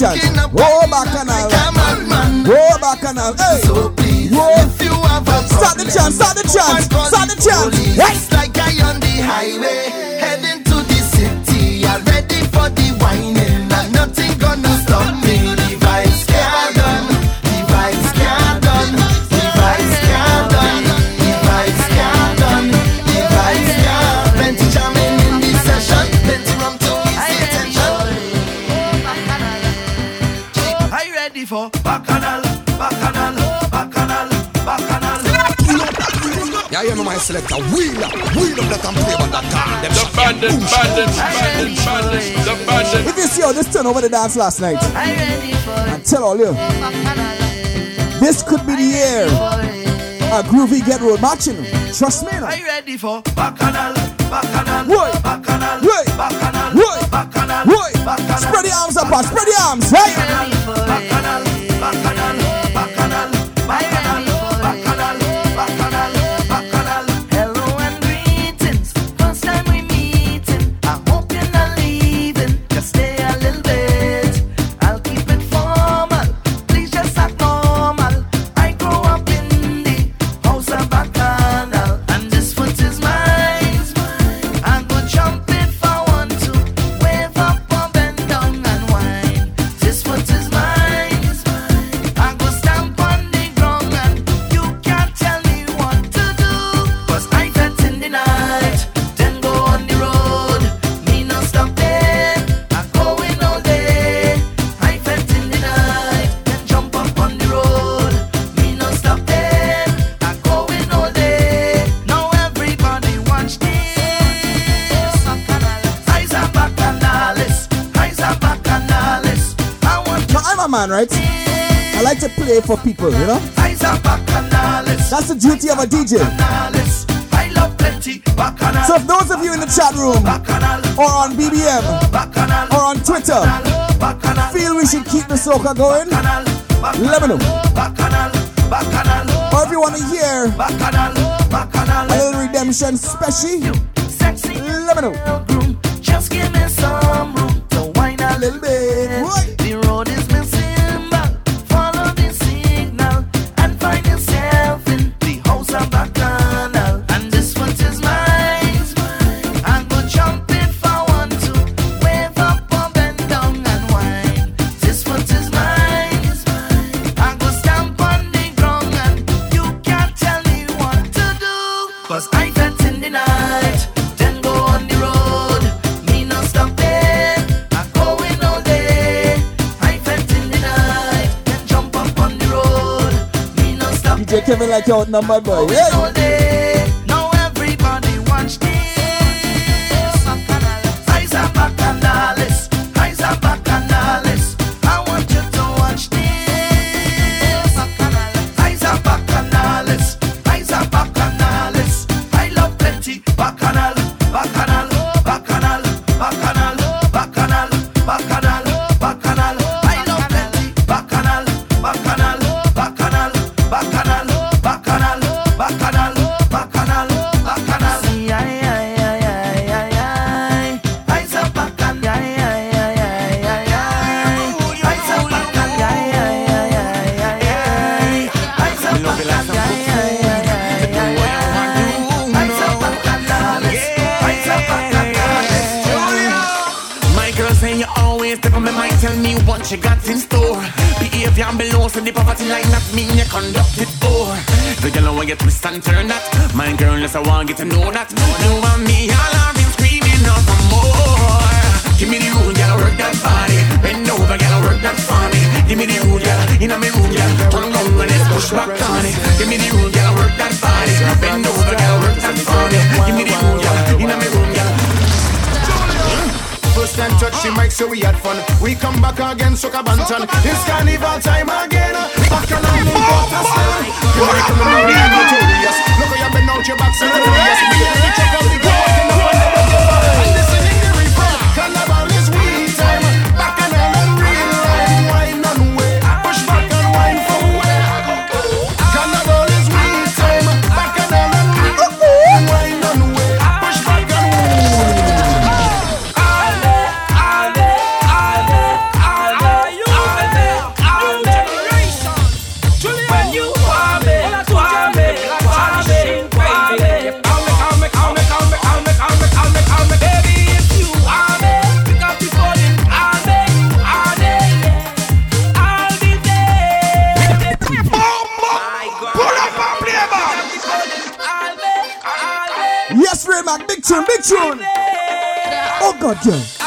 me start the chant. Whoa, selector. Wheel up, wheel up that and play on that time. The bandit, bandit, bandit, bandit, the bandit. If you see how this turn over the dance last night, I tell all you, this could be the year a groovy get road matching. Trust me. Are you ready for bacchanal, bacchanal, Why? bacchanal, Why? bacchanal, Why? bacchanal, Why? bacchanal? Spread the arms apart. Spread the arms. Right. Bacchanal, bacchanal, play for people, you know? eyes are bacchanales. That's the duty of a DJ. I love plenty bacchanal. So if those of you in the chat room or on BBM or on Twitter feel we should keep the soca going, let me know. Or if you want to hear a little redemption special, let me know. Like you boy. Yeah. And turn that. My girl, unless I want get to know that. You and me, all I've been screaming out for more. Give me the room, girl, work that body. Bend over, girl, work that me. Give me the room, girl, in my room, girl. Turn around when it's push back on it. Give me the room, girl, work that body. Bend over, girl, work that me. Give me the room, girl, in my room, girl. First touch the mic, so we had fun. We come back again, Soca Banton. It's carnival time again. Back and on in Portishead. You might come and be notorious. Look how you been out your back, so check out the Roger.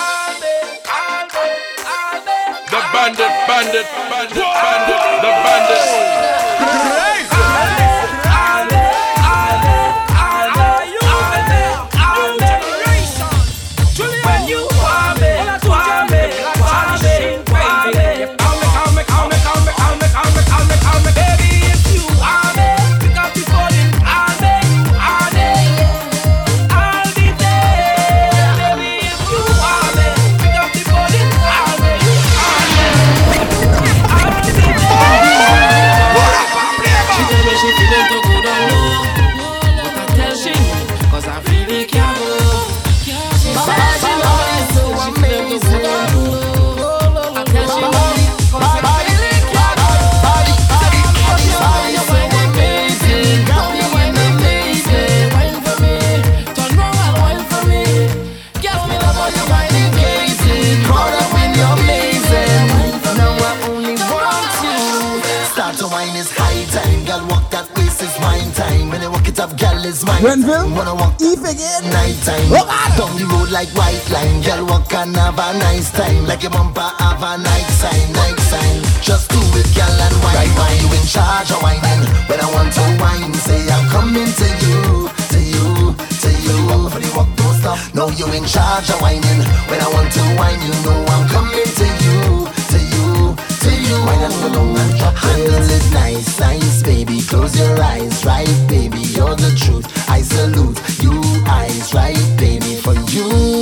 charge of whining. When I want to whine, you know I'm coming to you, to you, to you. Wine and go long and drop Handle it nice, nice, baby. Close your eyes, right, baby. You're the truth. I salute you, eyes, right, baby. For you.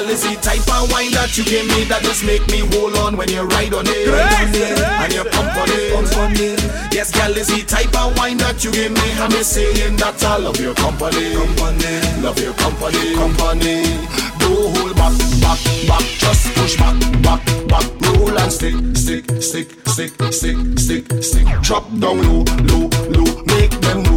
Girl, is the type of wine that you give me that just make me hold on when you ride on it, ride on it and you pump on it, pump on it. Yes, girl, is the type of wine that you give me. I'm saying that I love your company, company, love your company, company. Don't hold back, back, back, just push back, back, back, roll and stick, stick, stick, stick, stick, stick, stick. Drop down low, low, low, make them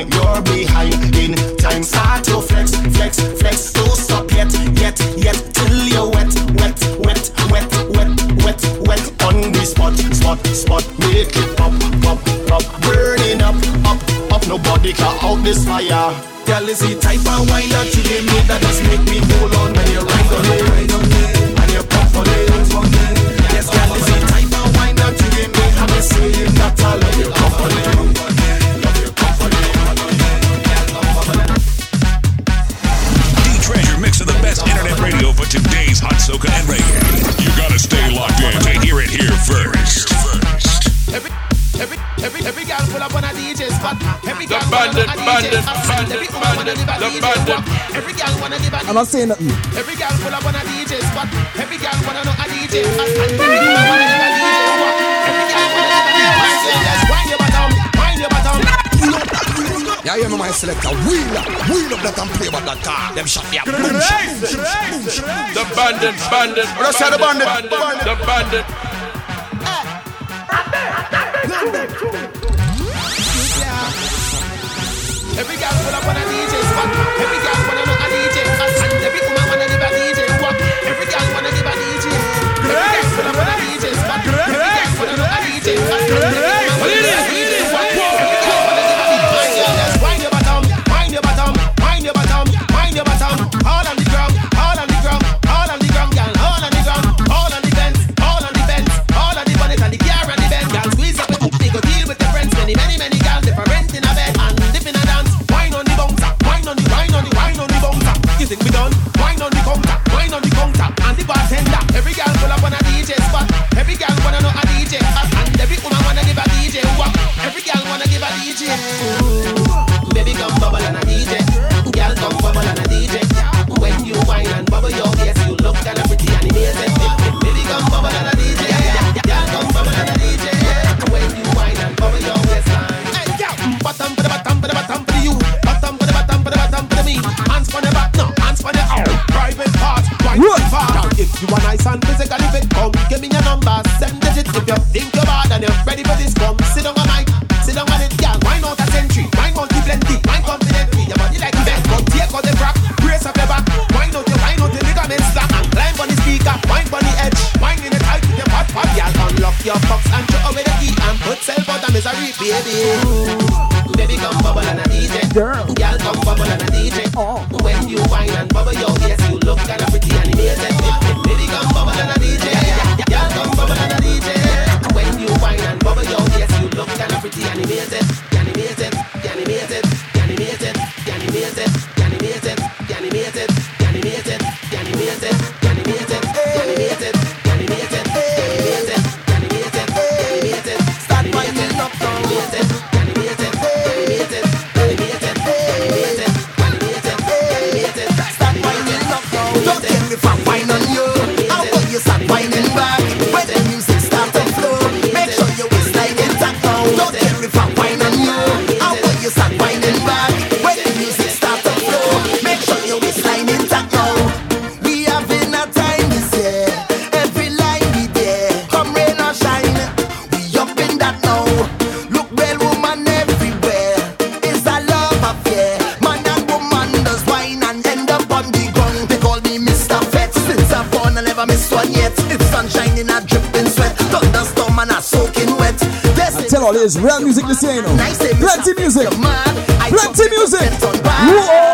wine. You're behind in time. Start to flex, flex, flex. Don't stop yet, yet, yet. Till you're wet, wet, wet, wet, wet, wet, wet. On the spot, spot, spot. Make it pop, pop, pop. Burning up, up, up. Nobody can out this fire. Girl, is the type of wine that you give me that just make me hold on when you ride on it, on it, and you pump on it, on it. Yes, girl, is the type of wine that you give me. I'm saying that I love your company. D-Treasure soca and reggae. You gotta stay locked in to hear it here first. Every, every, every, every girl pull up on a DJ spot. Every The girl wanna bandit, know a bandit, DJ spot. bandit, Every woman wanna give a the DJ bandit. walk. Every girl wanna give a I'm not saying nothing. Every girl pull up on a DJ spot. Every girl wanna know a DJ spot. And every woman wanna give a DJ walk. Yeah, you know my selector. Wheel up, wheel up that and play about that car. Them shot me up. Boom, shot, boom, shot, boom, shot. The bandit, bandit. Let's say the bandit, The bandit. Every girl pull up on a DJ spot. Every girl nice and physically fit, come give me your number, seven digits. If you think you're bad and you're ready for this, come sit on mic, sit on it, girl. Wine out a century, wine monkey plenty, wine confidently. Your body like a vest, but take out the crack, brace up your back. Wine out your, wine out your ligaments slack, and climb on the speaker, wine on the edge, wine in the tight with your pot pot, girl. Unlock your box and throw away the key and put self out of misery, baby. Baby, come bubble and a DJ. Girl, girl, come bubble and a DJ. Oh. When you wine and bubble your waist, you look kinda pretty is Real Music Luciano. Plenty music. Plenty music. Whoa.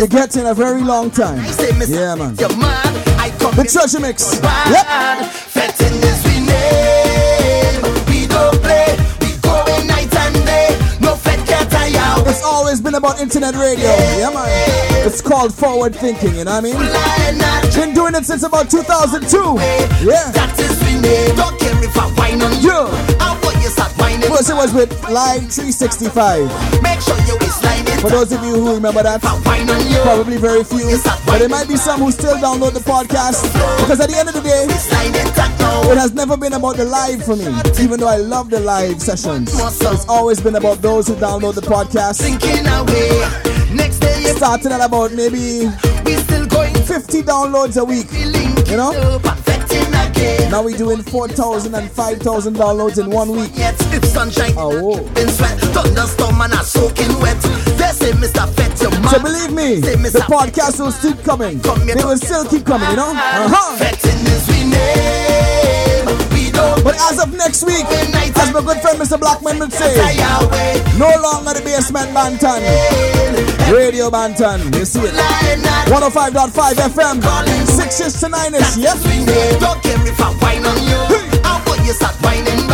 You get in a very long time. Yeah, man. The church mix. Yep. It's always been about internet radio. Yeah, man. It's called forward thinking, you know what I mean? Been doing it since about 2002. Yeah. That is we name. Don't care if I whine on you. First it was with Live 365. Make sure you for those of you who remember that, probably very few, but there might be some who still download the podcast because at the end of the day, it has never been about the live for me, even though I love the live sessions. It's always been about those who download the podcast. Starting at about maybe 50 downloads a week, you know? Now we're doing 4,000 and 5,000 downloads in one week. Oh, whoa. thunderstorm, and I soaking wet. Say, Mr. Fetch your man. So believe me, Say, the podcast will still coming. Come they will still keep coming, you know? Uh-huh. uh-huh. Fetching is we name. We don't but as of next week, as my good friend Mr. Blackman would say, no longer the basement Bantan. Radio Bantan, you see it. 105.5 FM, 6 to 9 is, yep. Don't care if I whine on you, I'll put you start whining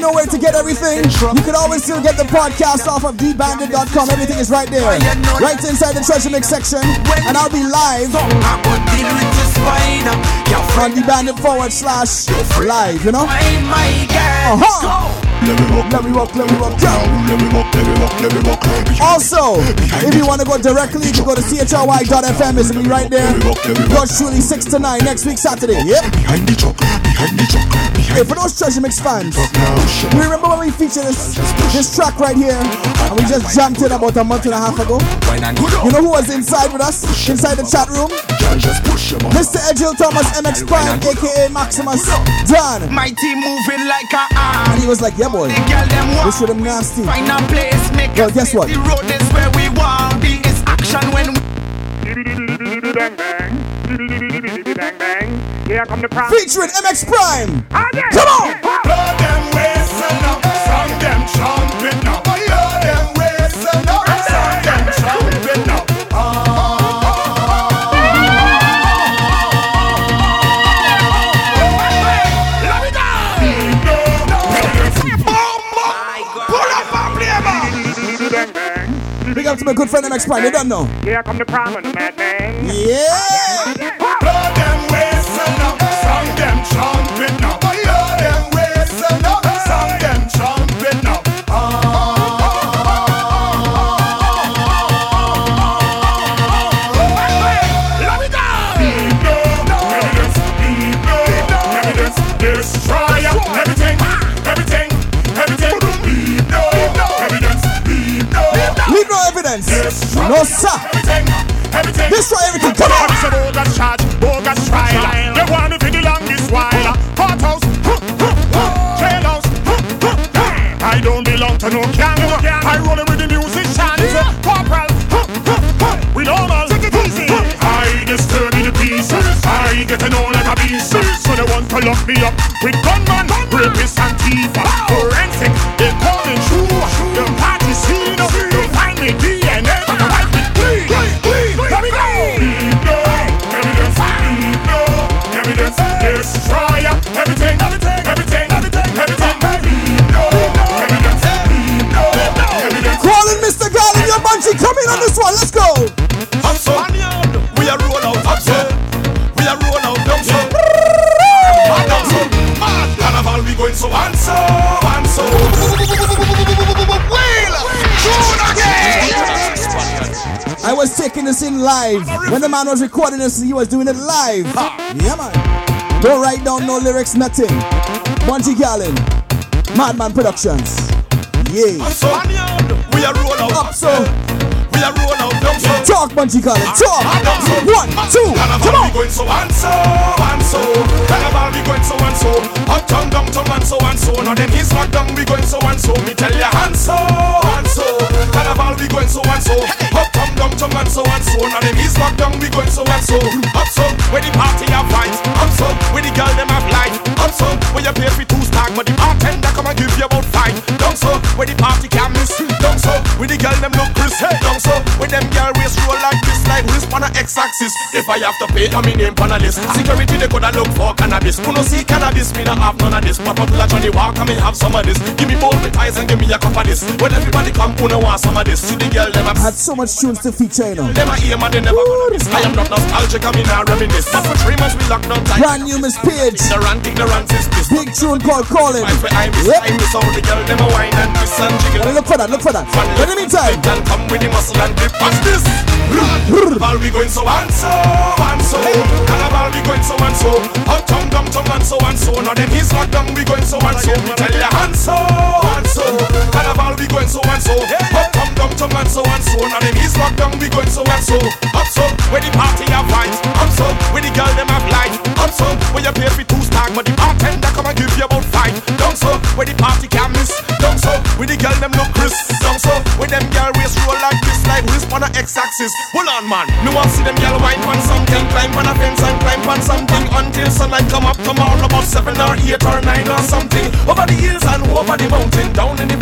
you know where to get everything, you can always still get the podcast off of dbandit.com. Everything is right there. Right inside the treasure mix section. And I'll be live on the forward slash live, you know? Uh-huh. Let me walk, let me walk, let me walk, me me me. Also, if you want to go directly, you can go to chry.fm. It's be right there. Yours truly, 6 to 9, next week, Saturday. Yep. Behind the. Hey, for those Treasure Mix fans, we remember when we featured this, this track right here? And we just jumped in about a month and a half ago? You know who was inside with us? Inside the chat room? Mr. Edghill Thomas, MX Prime, aka Maximus Dan. My team moving like a. And he was like, yeah, boy. Them. This nasty. A place, make Well, guess what? Come the crowd. Featuring MX Prime. Come on! Blow them waist and up, song them trumpet now. Blow them waist and up, song them trumpet now. Big up to my good friend MX Prime. You don't know. Here come the crowd and the madman. Yeah. No evidence, leave no Leave no evidence. No, sir. Destroy everything. Come on. Lock me up with gunman, rapists live. When the man was recording this, he was doing it live. Yeah, man. Don't write down no lyrics, nothing. Bungie Gallon, Madman Productions. Yeah. Up so, we are roll out. Up so, are roll out. Down so, talk Bungie Gallon, talk. Ah, One, two, come on. going so and so and so. Carnival we going so and so. Uptown, downtown and so and so. Now them East Rock down we going so and so. Me tell ya and so and so. Carnival we going so and so. Uptown, downtown and so and so. Now them East Rock down we going so and so. Up so where the party have vibes. Up so where the girl them have life. Up so where you pay for two stag, but the bartender come and give you about five. Down so where the party can miss. So where the girl them look crisp. Down so where them girl waist roll like this, like wrist on a X-axis. If I have to pay, I'm in name on a list. Security they coulda look for cannabis. Who no see cannabis, me not have none of this. Pop up like Johnny Walk, I me have some of this. Give me both my ties and give me a cup of this. When everybody come, who no want some of this? See the girl them a I had so much tunes to feature, you know. them a aim and they never gonna miss. I am not nostalgic, I mean I reminisce. But for three months we locked down tight. Brand new Miss Page. Ignorant, ignorance is bliss. Big tune called Calling. I miss, Yep. I miss all the girl them a wine and twist and jiggle. Look for that, look for that. In the meantime, And come with the muscle and grip. Watch this. Carnival we going so and so and so. Carnival we going so and so. Uptown, downtown and so and so. Now them East Rock down we going so and so. Me tell ya and so and so. Carnival we going so and so. Uptown, downtown and so and so. Now them East Rock down we going so and so. Up so where the party have vibes. Up so where the girl them have life. Up so where you pay for two stag, but the bartender come and give you about five. Down so where the party can miss. Down so where the girl them look crisp. Down so where them girl waist roll like this, like wrist on a X-axis. Hold on, man. no one see them girl wine on something, climb on a fence and climb on something until sunlight come up tomorrow about seven or eight or nine or something. Over the hills and over the mountain.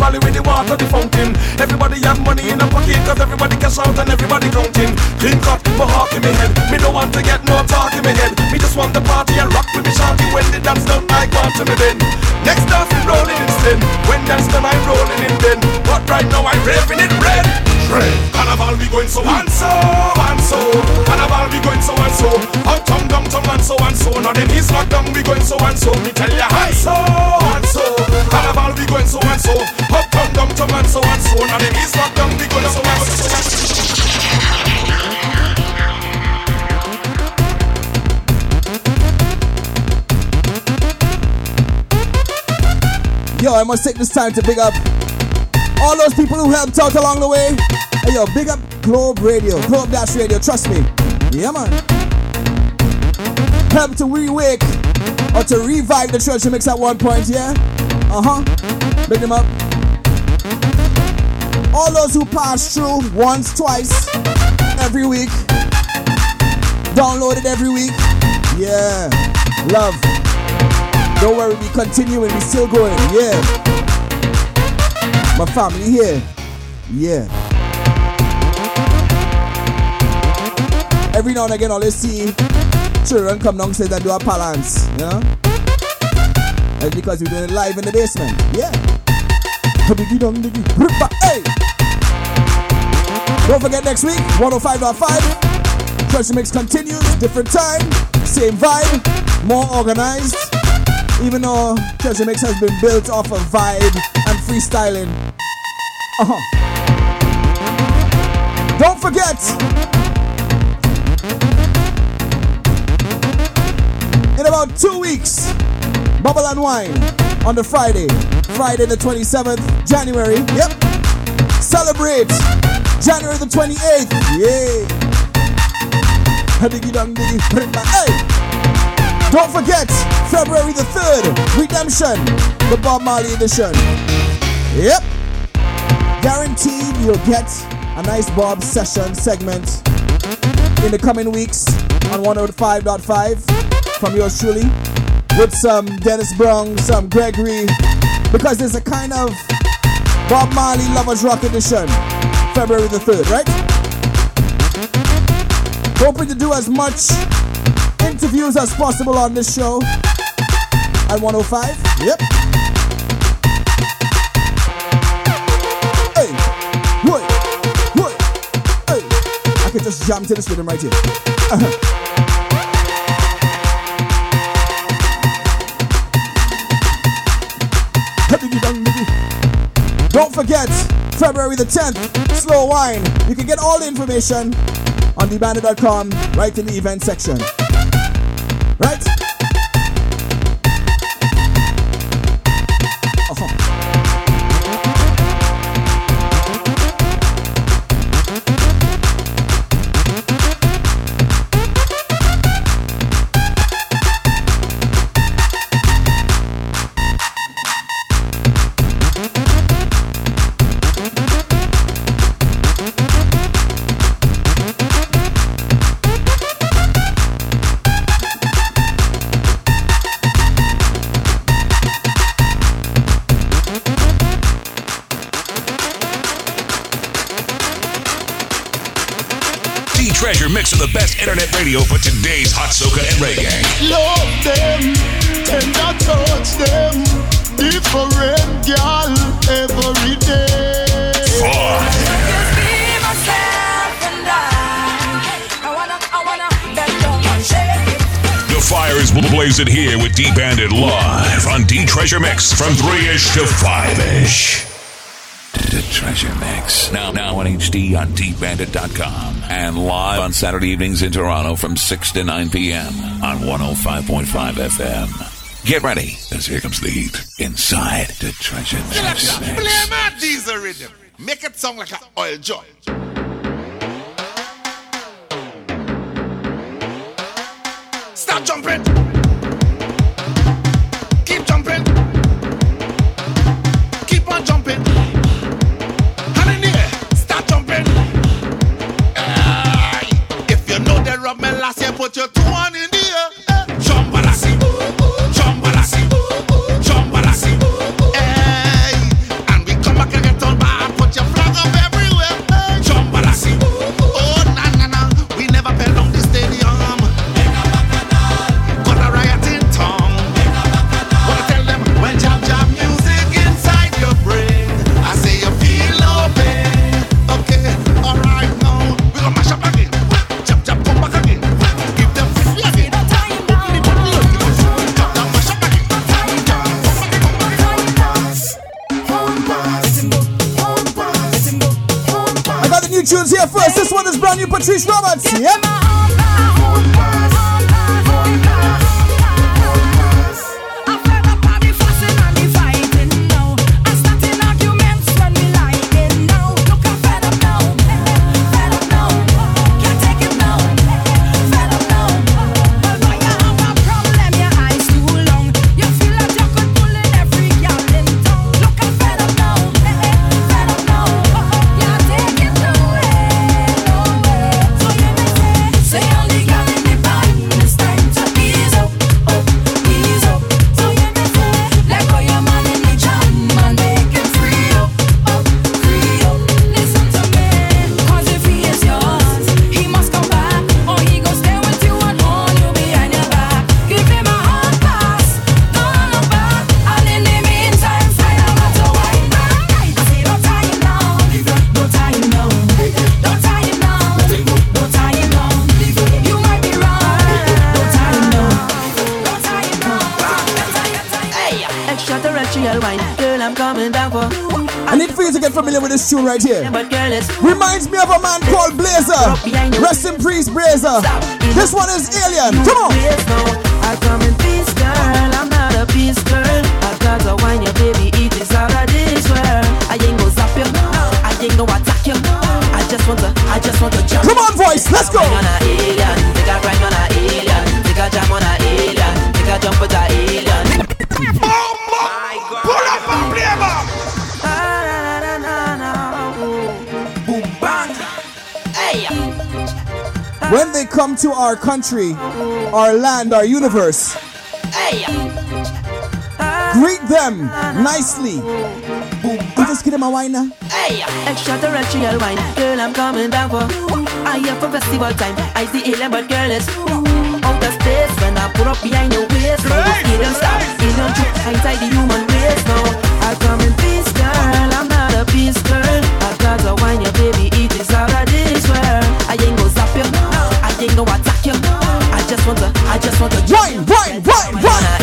Mali with the water, the fountain. Everybody have money in a pocket, cause everybody cash out and everybody counting. Clean cut, but hawk in me head. Me don't want to get no talk in me head. Me just want the party and rock with me shawty when the dance I go on to me then. Next we rolling instead. When dance done, I'm rolling in then. But right now I'm raving it red. Red. Carnival we going so and so and so. Carnival we going so and so. Uptown, downtown and so and so. Now then East Lockdown we going so and so. Me tell ya and so and so. Carnival we going so and so. Uptown, downtown and so and so. Now then East Lockdown we going so and so. Yo, I must take this time to big up all those people who helped out along the way. Hey, yo, big up Globe Radio, Globe Dash Radio, trust me. Yeah, man. Help to re-wake or to revive the treasure mix at one point, yeah? Uh huh. Big them up. All those who pass through once, twice, every week. Downloaded every week. Yeah. Love. Don't worry, we continuing, we still going, yeah. My family here, yeah. Every now and again, I'll see children come downstairs and do a balance, you know? That's because we're doing it live in the basement, yeah. Hey! Don't forget next week, 105.5. Treasure Mix continues, different time, same vibe, more organized. Even though Treasure Mix has been built off of vibe and freestyling. Uh-huh. Don't forget. In about two weeks, Bubble and Wine on the Friday. Friday the 27th, January. Yep. Celebrate January the 28th. Yay. Diggy dong diggy. Hey. Don't forget, February the 3rd, Redemption, the Bob Marley edition. Yep. Guaranteed you'll get a nice Bob session segment in the coming weeks on 105.5 from yours truly with some Dennis Brown, some Gregory, because there's a kind of Bob Marley Lovers Rock edition, February the 3rd, right? Hoping to do as much interviews as possible on this show at 105. Yep. Hey, what, what, hey. I can just jam to this rhythm right here. Uh-huh. Don't forget, February the 10th, Slow Wine. You can get all the information on dbandit.com right in the event section. Right? Treasure Mix from 3 ish to 5 ish. The Treasure Mix. Now, now on HD on DBandit.com and live on Saturday evenings in Toronto from 6 to 9 p.m. on 105.5 FM. Get ready, as here comes the heat inside the Treasure Mix. Play my diesel rhythm. Make it sound like an oil joint. tunes here first. This one is brand new Patrice Roberts. Yep. tune right here. Reminds me of a man called Blazer. Rest in peace, Blazer. This one is Alien. Come on. I come in peace, girl. I'm not a peace girl. I got a wine, your baby. It is out of this world. I ain't gonna zap you. I ain't gonna attack you. I just want to, I just want to jump. Come on, voice. Let's go. they come to our country, our land, our universe, hey. greet them nicely. Boom. just give them a wine. Hey. Extraterrestrial wine, girl, I'm coming down for. I am for festival time. I see alien, but girl, it's out of space. When I put up behind your waist, no alien stars, alien trip inside the human race. No, I come in peace, girl. I'm not a beast, girl. I got to wine, your for the wine, wine, wine, wine.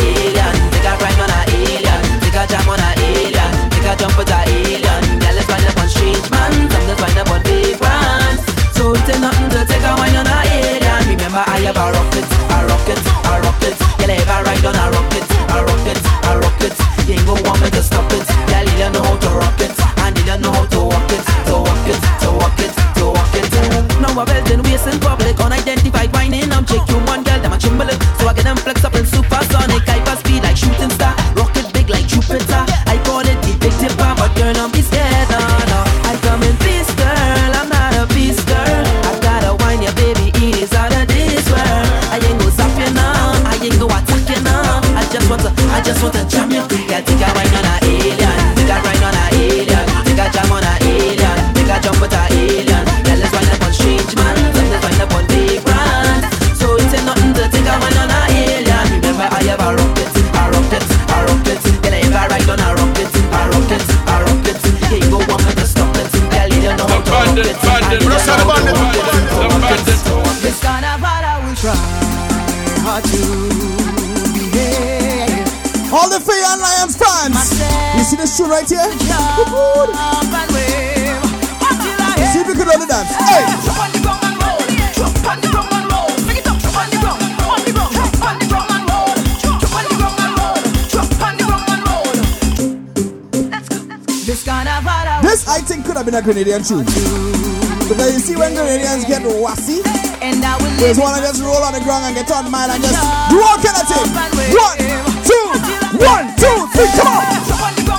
tune right here. See if you can run the dance. Hey. This, I think, could have been a Grenadian tune. But then you see when Grenadians get wassy, they just wanna just roll on the ground and get on mine and just do all kind of things. One, two, one, two, three, come on!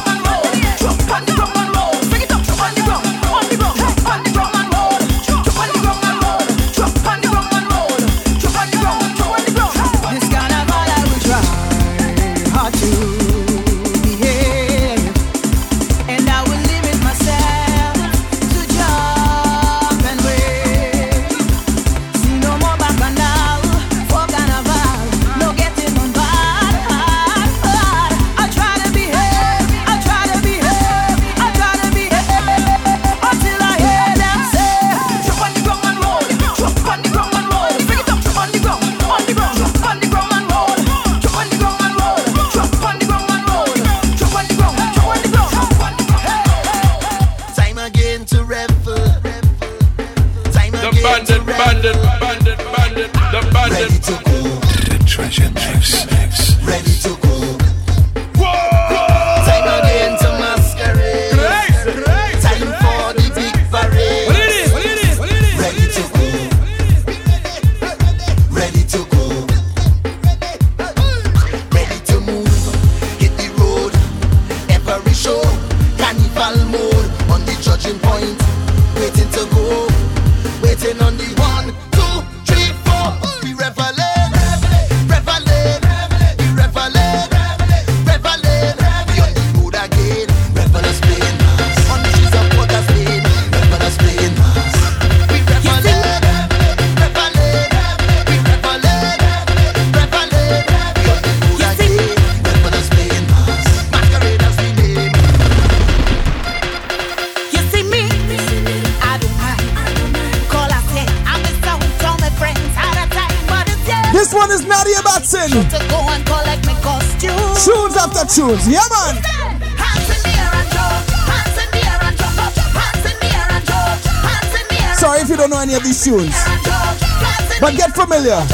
familiar.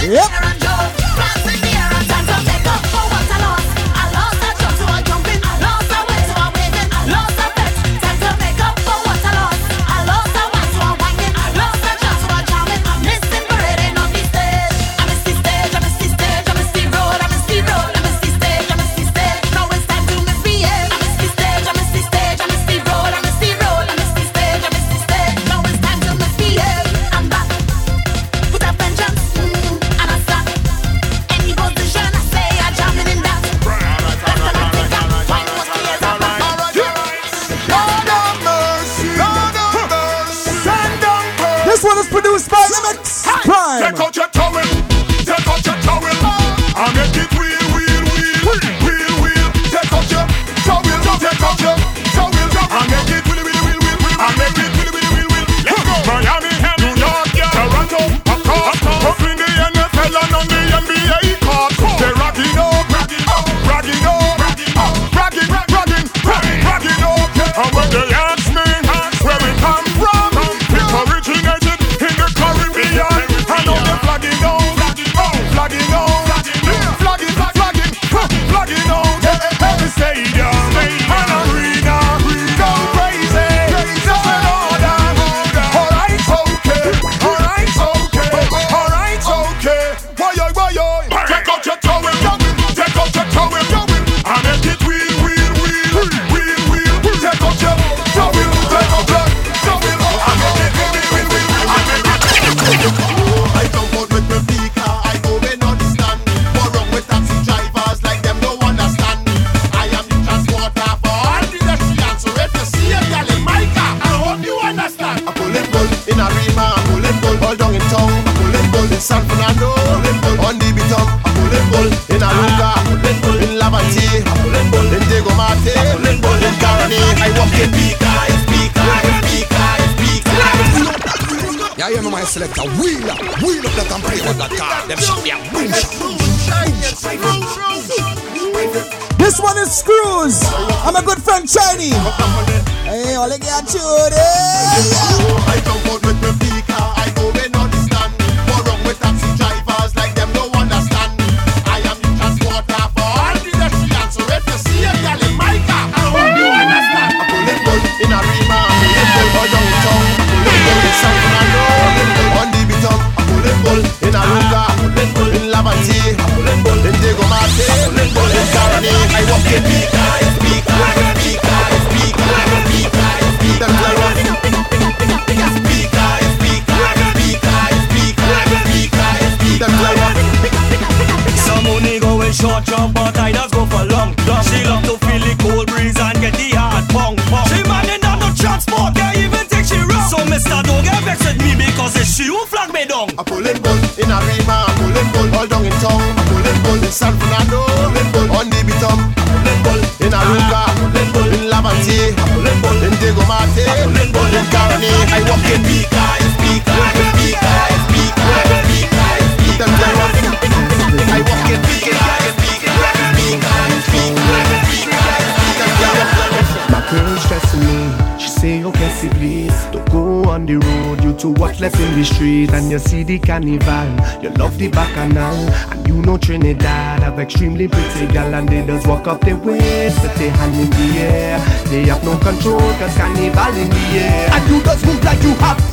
Yep. Let go to my selector. Wheel up, wheel up that on that car. Them should be a boom This one is Screws. I'm a good friend, Shiny. Hey, all I got you, I with the. the street and you see the carnival. You love the bacchanal and you know Trinidad have extremely pretty gal and they just walk up their waist with their hand in the air. They have no control cause carnival in the air. And you just move like you have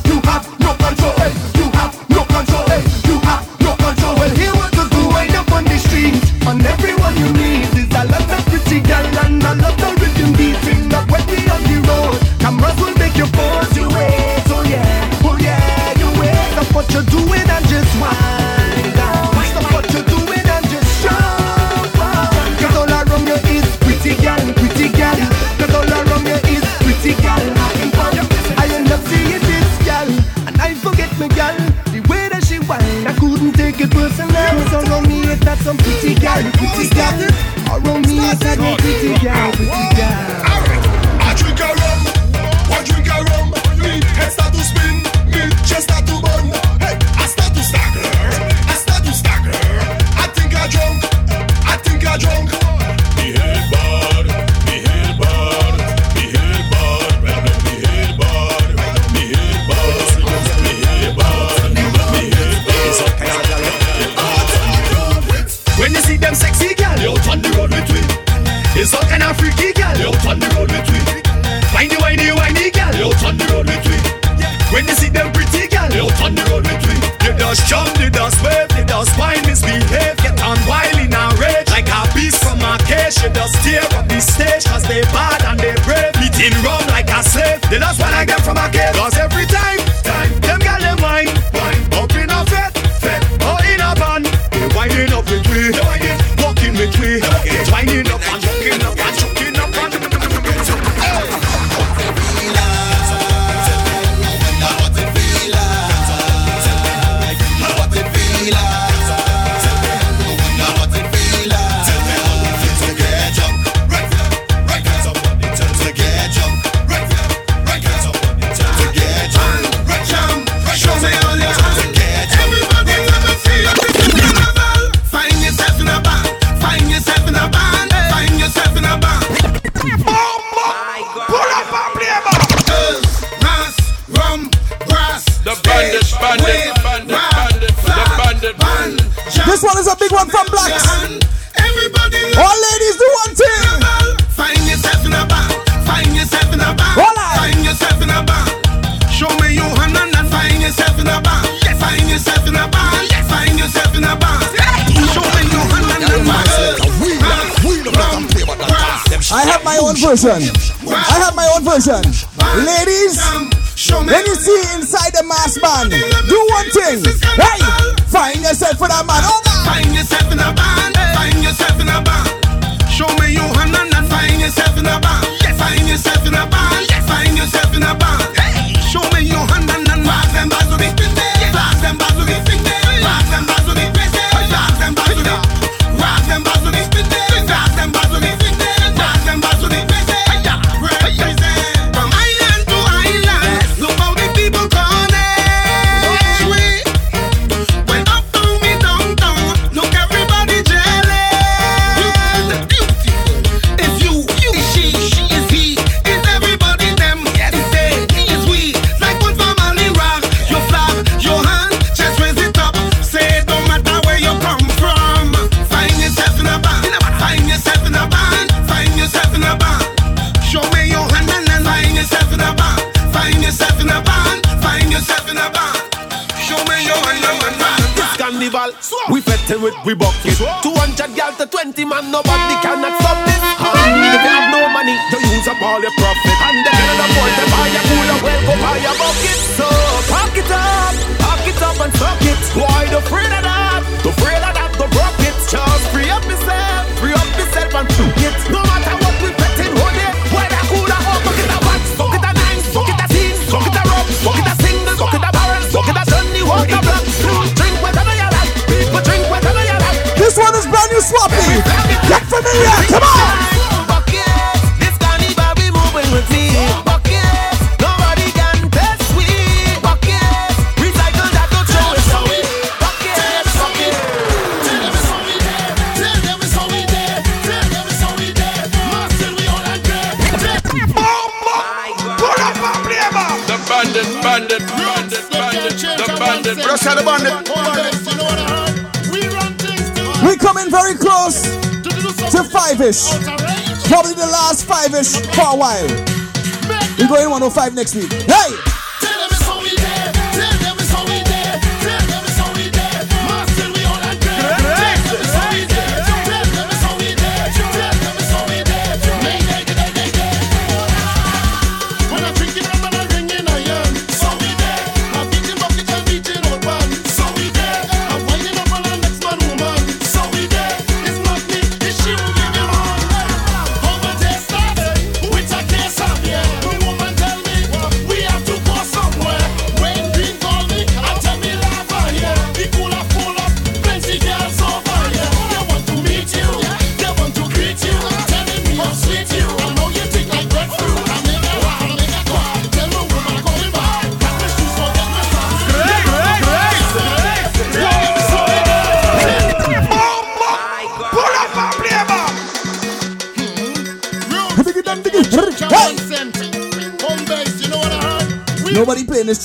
next week.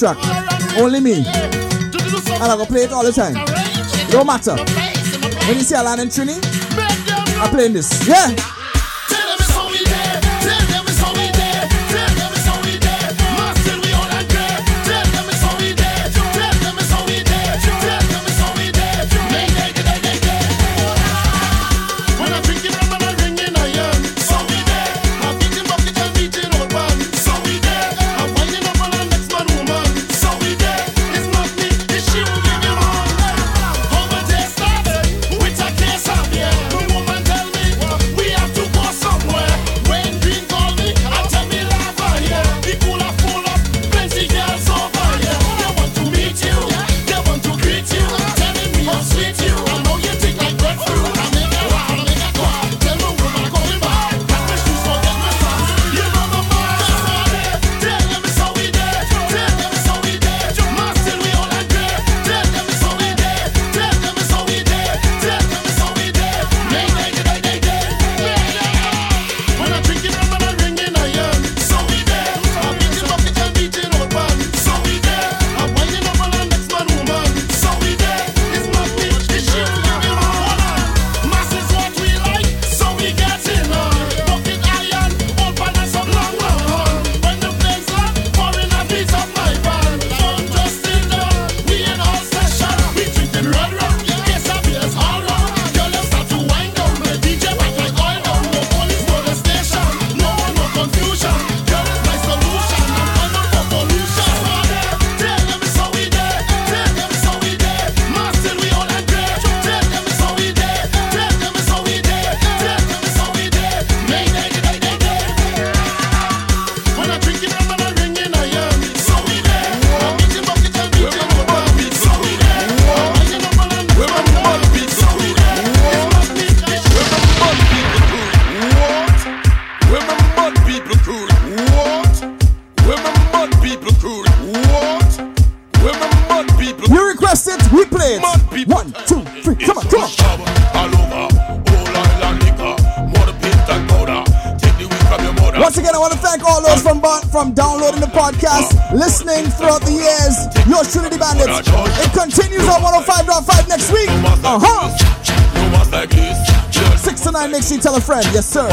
track. Only me. And I go play it all the time. It don't matter. When you see Alan and Trini, I'm playing this. Yeah. Tell a friend, yes sir.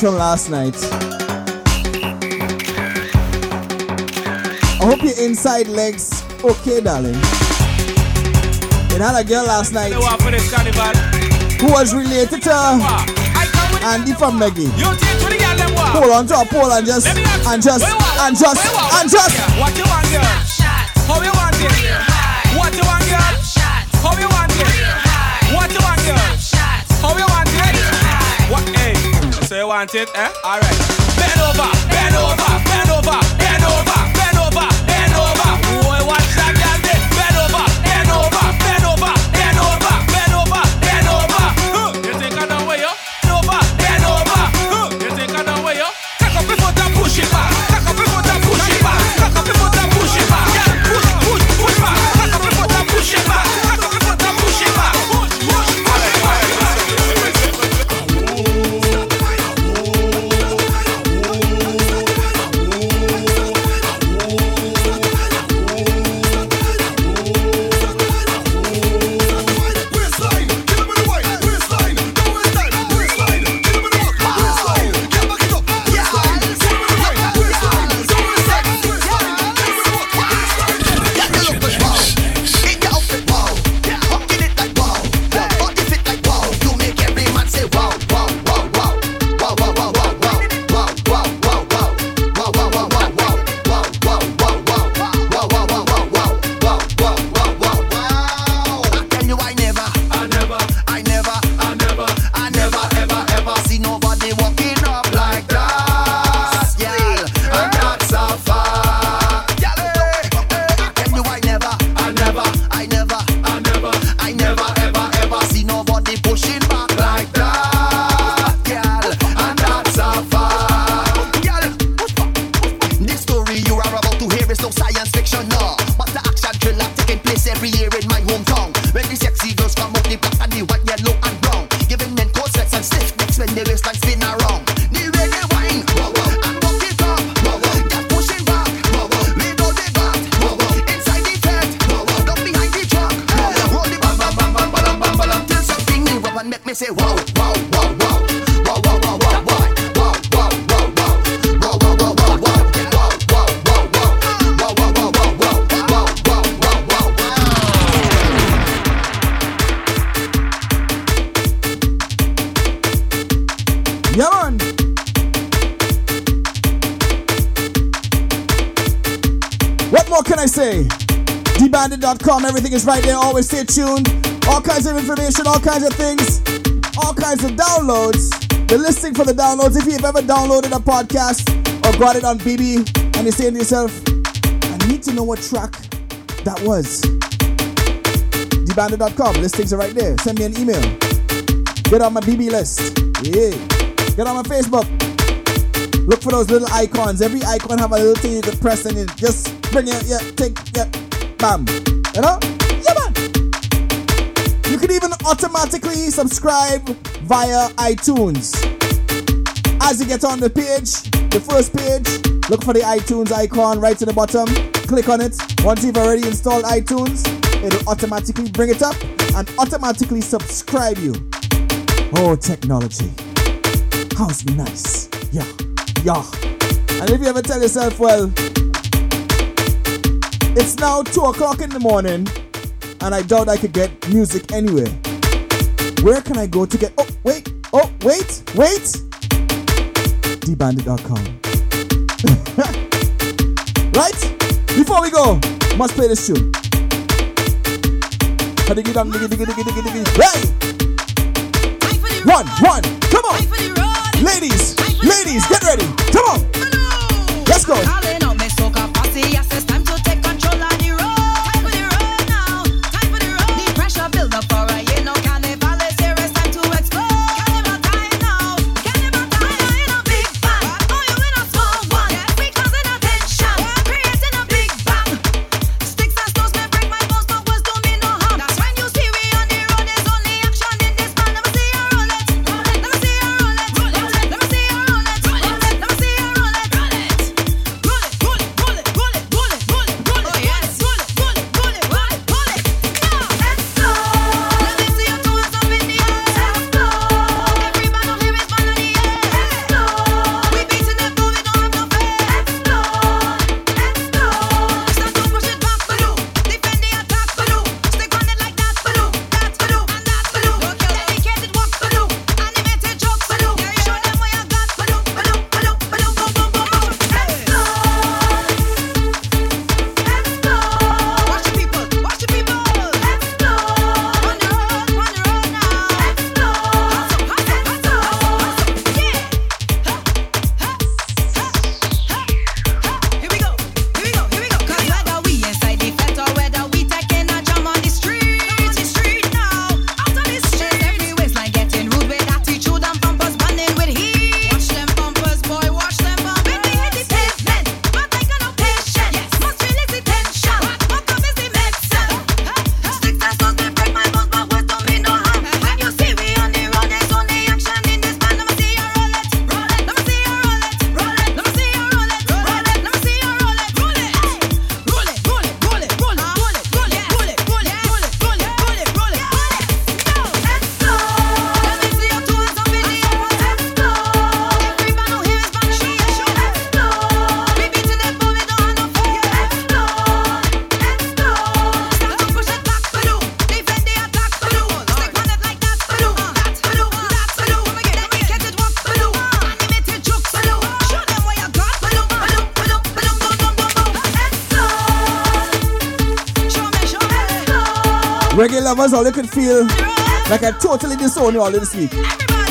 from last night. I hope your inside legs okay, darling. It had a girl last night who was related to Andy from Maggie. Pull on top, pull and just, and just, and just, and just. And just want eh? Alright. Bend over, bend over, bend over, bend over, bend over, bend over. Boy, what's that? Everything is right there. Always stay tuned. All kinds of information, all kinds of things, all kinds of downloads. The listing for the downloads. If you've ever downloaded a podcast or got it on BB and you're saying to yourself, I need to know what track that was. Dbandit.com, listings are right there. Send me an email. Get on my BB list. Yeah. Get on my Facebook. Look for those little icons. Every icon have a little thing you can press and it just bring it, yeah, take, yeah, bam. You know? Yeah, man. You can even automatically subscribe via iTunes. As you get on the page, the first page, look for the iTunes icon right to the bottom. Click on it. Once you've already installed iTunes, it'll automatically bring it up and automatically subscribe you. Oh, technology. How's nice? Yeah, yeah. And if you ever tell yourself, well, it's now 2 o'clock in the morning and I doubt I could get music anywhere. Where can I go to get. Oh, wait, oh, wait, wait! dbandit.com. right? Before we go, must play this tune. Hey! One, one, come on! Ladies, ladies, get ready. Come on! Let's go. Lovers, all you could feel like I totally disown you all this week.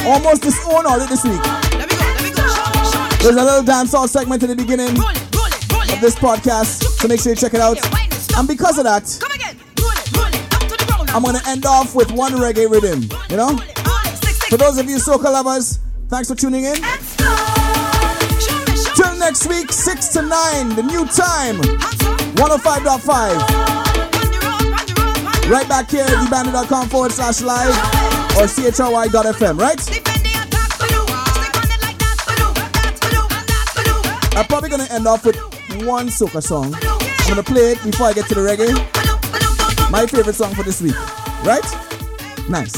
Almost disown all this week. There's a little dancehall segment in the beginning of this podcast, so make sure you check it out. And because of that, I'm gonna end off with one reggae rhythm. You know? For those of you soca lovers, thanks for tuning in. Till next week, 6 to 9, the new time. 105.5. Right back here at dbandit.com forward slash live or chry.fm, right? I'm probably gonna end off with one soca song. I'm gonna play it before I get to the reggae. My favorite song for this week, right? Nice.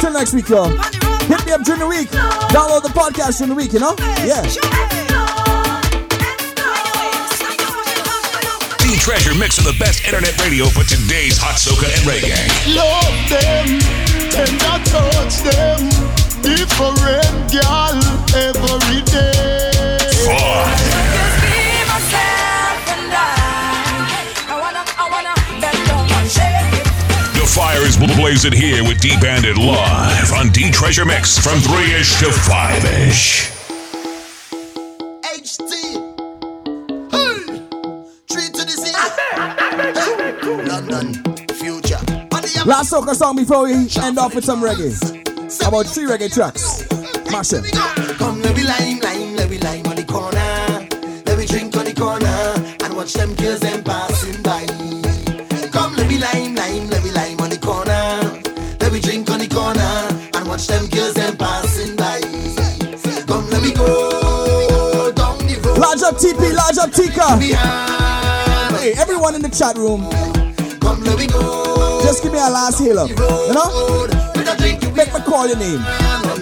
Till next week, y'all. Hit me up during the week. Download the podcast during the week, you know? Yeah. Treasure mix of the best internet radio for today's hot soca and reggae. Love them, tender touch them. Different girl every day. The fire is blazing here with D Bandit live on D Treasure Mix from 3 ish to 5 ish. Last soca song before we end off with some reggae. About three reggae tracks. Mash it. Come, let me lime, lime, let me lime on the corner. Let me drink on the corner and watch them girls them passing by. Come, let me lime, lime, let me lime on the corner. Let me drink on the corner and watch them girls them passing by. Come, let me go down the road. Large up TP, large up Tika. Hey, everyone in the chat room. Come, let me go. Just give me a last hail up. You know? Make me call your name.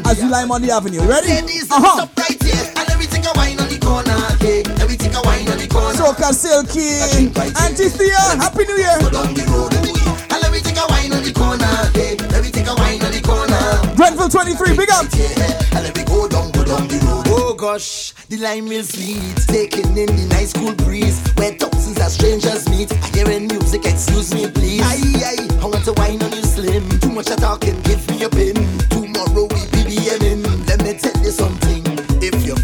As you lime on the avenue. Ready? Uh huh. Right here, and everything a wine on the corner. Okay, everything a wine on the corner. Soca Silky. Auntie Thea, Happy New Year. And everything a wine on the corner. Okay, everything a wine on the corner. Grenville 23, big up. Let me go down, go down the road. Oh gosh, the lime is sweet. Taking in the nice cool breeze. Where thousands of strangers meet. I hearing music, excuse me please. Aye, aye, I want to wine on you slim. Too much talking, give me a pin. Tomorrow we BBMing. Let me tell you something. If your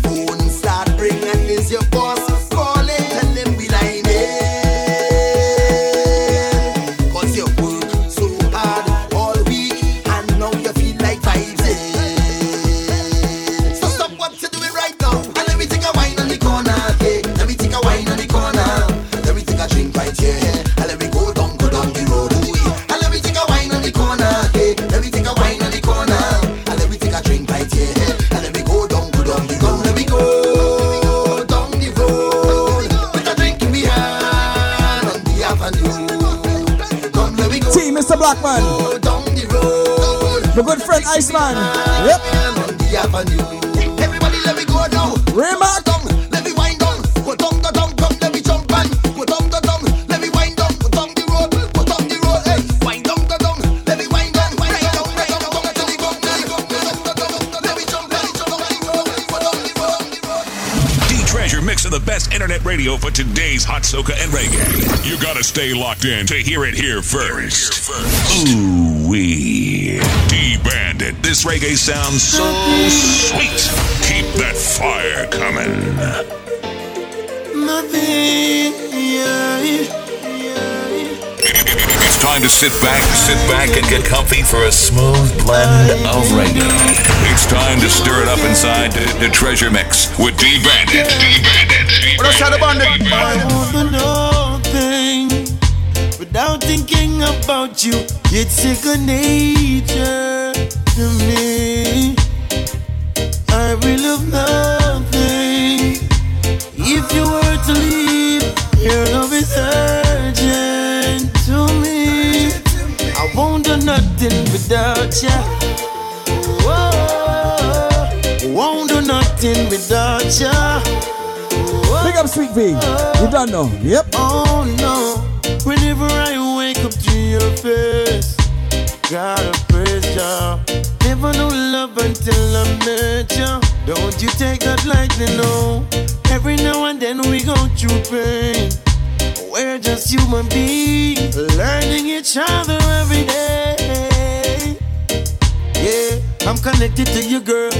My good friend Iceman. Yep. On the avenue. Everybody, let me go now. Remark. Radio for today's hot soca and reggae. You gotta stay locked in to hear it here first. Ooh wee. D Bandit. This reggae sounds so sweet. Keep that fire coming. It's time to sit back, sit back and get comfy for a smooth blend of reggae. It's time to stir it up inside the, the treasure mix with D Bandit. D Bandit. D I wanna know things without thinking about you. It's second nature to me. I will love nothing if you were to leave. Your love is urgent to me. I won't do nothing without you. Whoa, won't do nothing without you. Big up Sweet V. You done know. Yep. Oh no. Whenever I wake up to your face, gotta praise ya. Never knew love until I met ya. Don't you take that lightly, no. Every now and then we go through pain. We're just human beings, learning each other every day. Yeah, I'm connected to you, girl.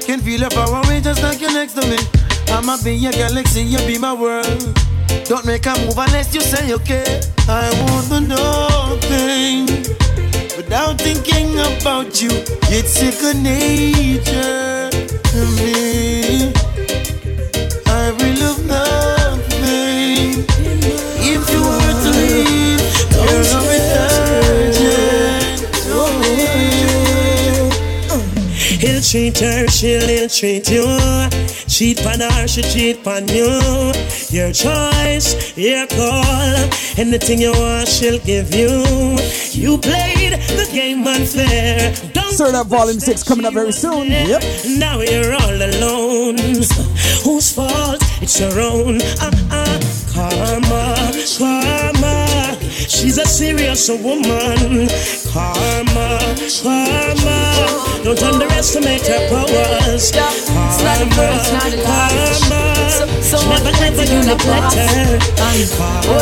Can feel your power just like you're next to me. I'ma be your galaxy, you be my world. Don't make a move unless you say okay. I want to know things without thinking about you. It's second nature to me. I really love. Treat her, she'll ill treat you. Cheat on her, she cheat on you. Your choice, your call. Anything you want, she'll give you. You played the game unfair. Don't Turn up volume 6 coming up very soon. Yep. now you're all alone. Whose fault? It's your own. Ah ah. Karma, karma. She's a serious woman. Karma, karma. Don't underestimate her powers. Karma, karma. She never ever gonna better. Karma,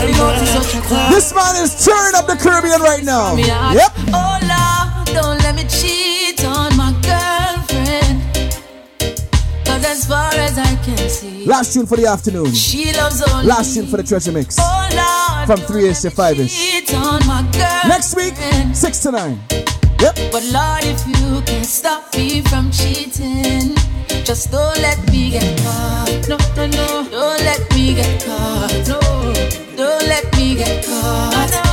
This man is turning up the Caribbean right now. Yep. Oh Lord, don't let me cheat as far as I can see, Last tune for the afternoon. she loves only Last tune for the treasure mix. Oh Lord, From 3 ish to 5 ish. cheat on my girlfriend. Next week, 6 to 9. Yep. But Lord, if you can stop me from cheating, just don't let me get caught. No, no, no, don't let me get caught. No, don't let me get caught. No,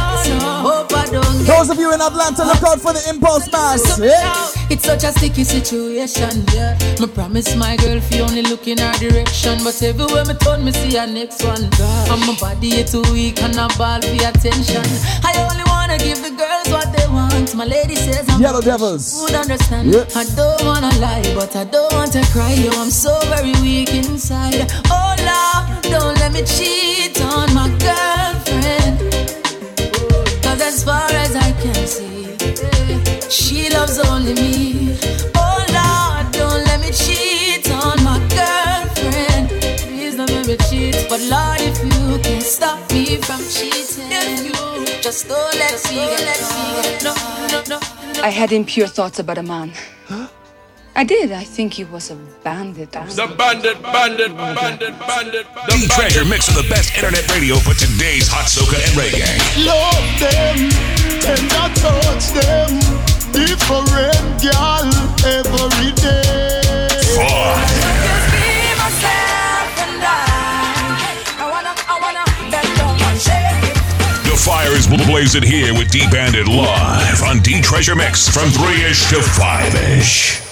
Those of you in Atlanta, look out for the impulse mass. Yeah. It's such a sticky situation, yeah. Me promise my girl if you only look in her direction, but everywhere me turn, me see her next one. And my body is too weak and I ball for attention. I only wanna give the girls what they want. My lady says I'm Yellow Devils. would understand. Yeah. I don't wanna lie, but I don't want to cry. Yo, I'm so very weak inside. Oh Lord, don't let me cheat on my girlfriend. Cause as far as can see, she loves only me. Oh Lord, don't let me cheat on my girlfriend. Please don't let me cheat. But Lord, if you can stop me from cheating, you just don't let me get caught. No, no, no. I had impure thoughts about a man. I did. I think he was a bandit. or The bandit, bandit, bandit, bandit. bandit. The treasure mix of the best internet radio for today's hot soca and reggae. Love them, tender touch them. Different girl every day. Be myself and I. I wanna, I wanna bend down and shake it. The fire is blazing here with D Bandit live on D Treasure Mix from 3 ish to 5 ish.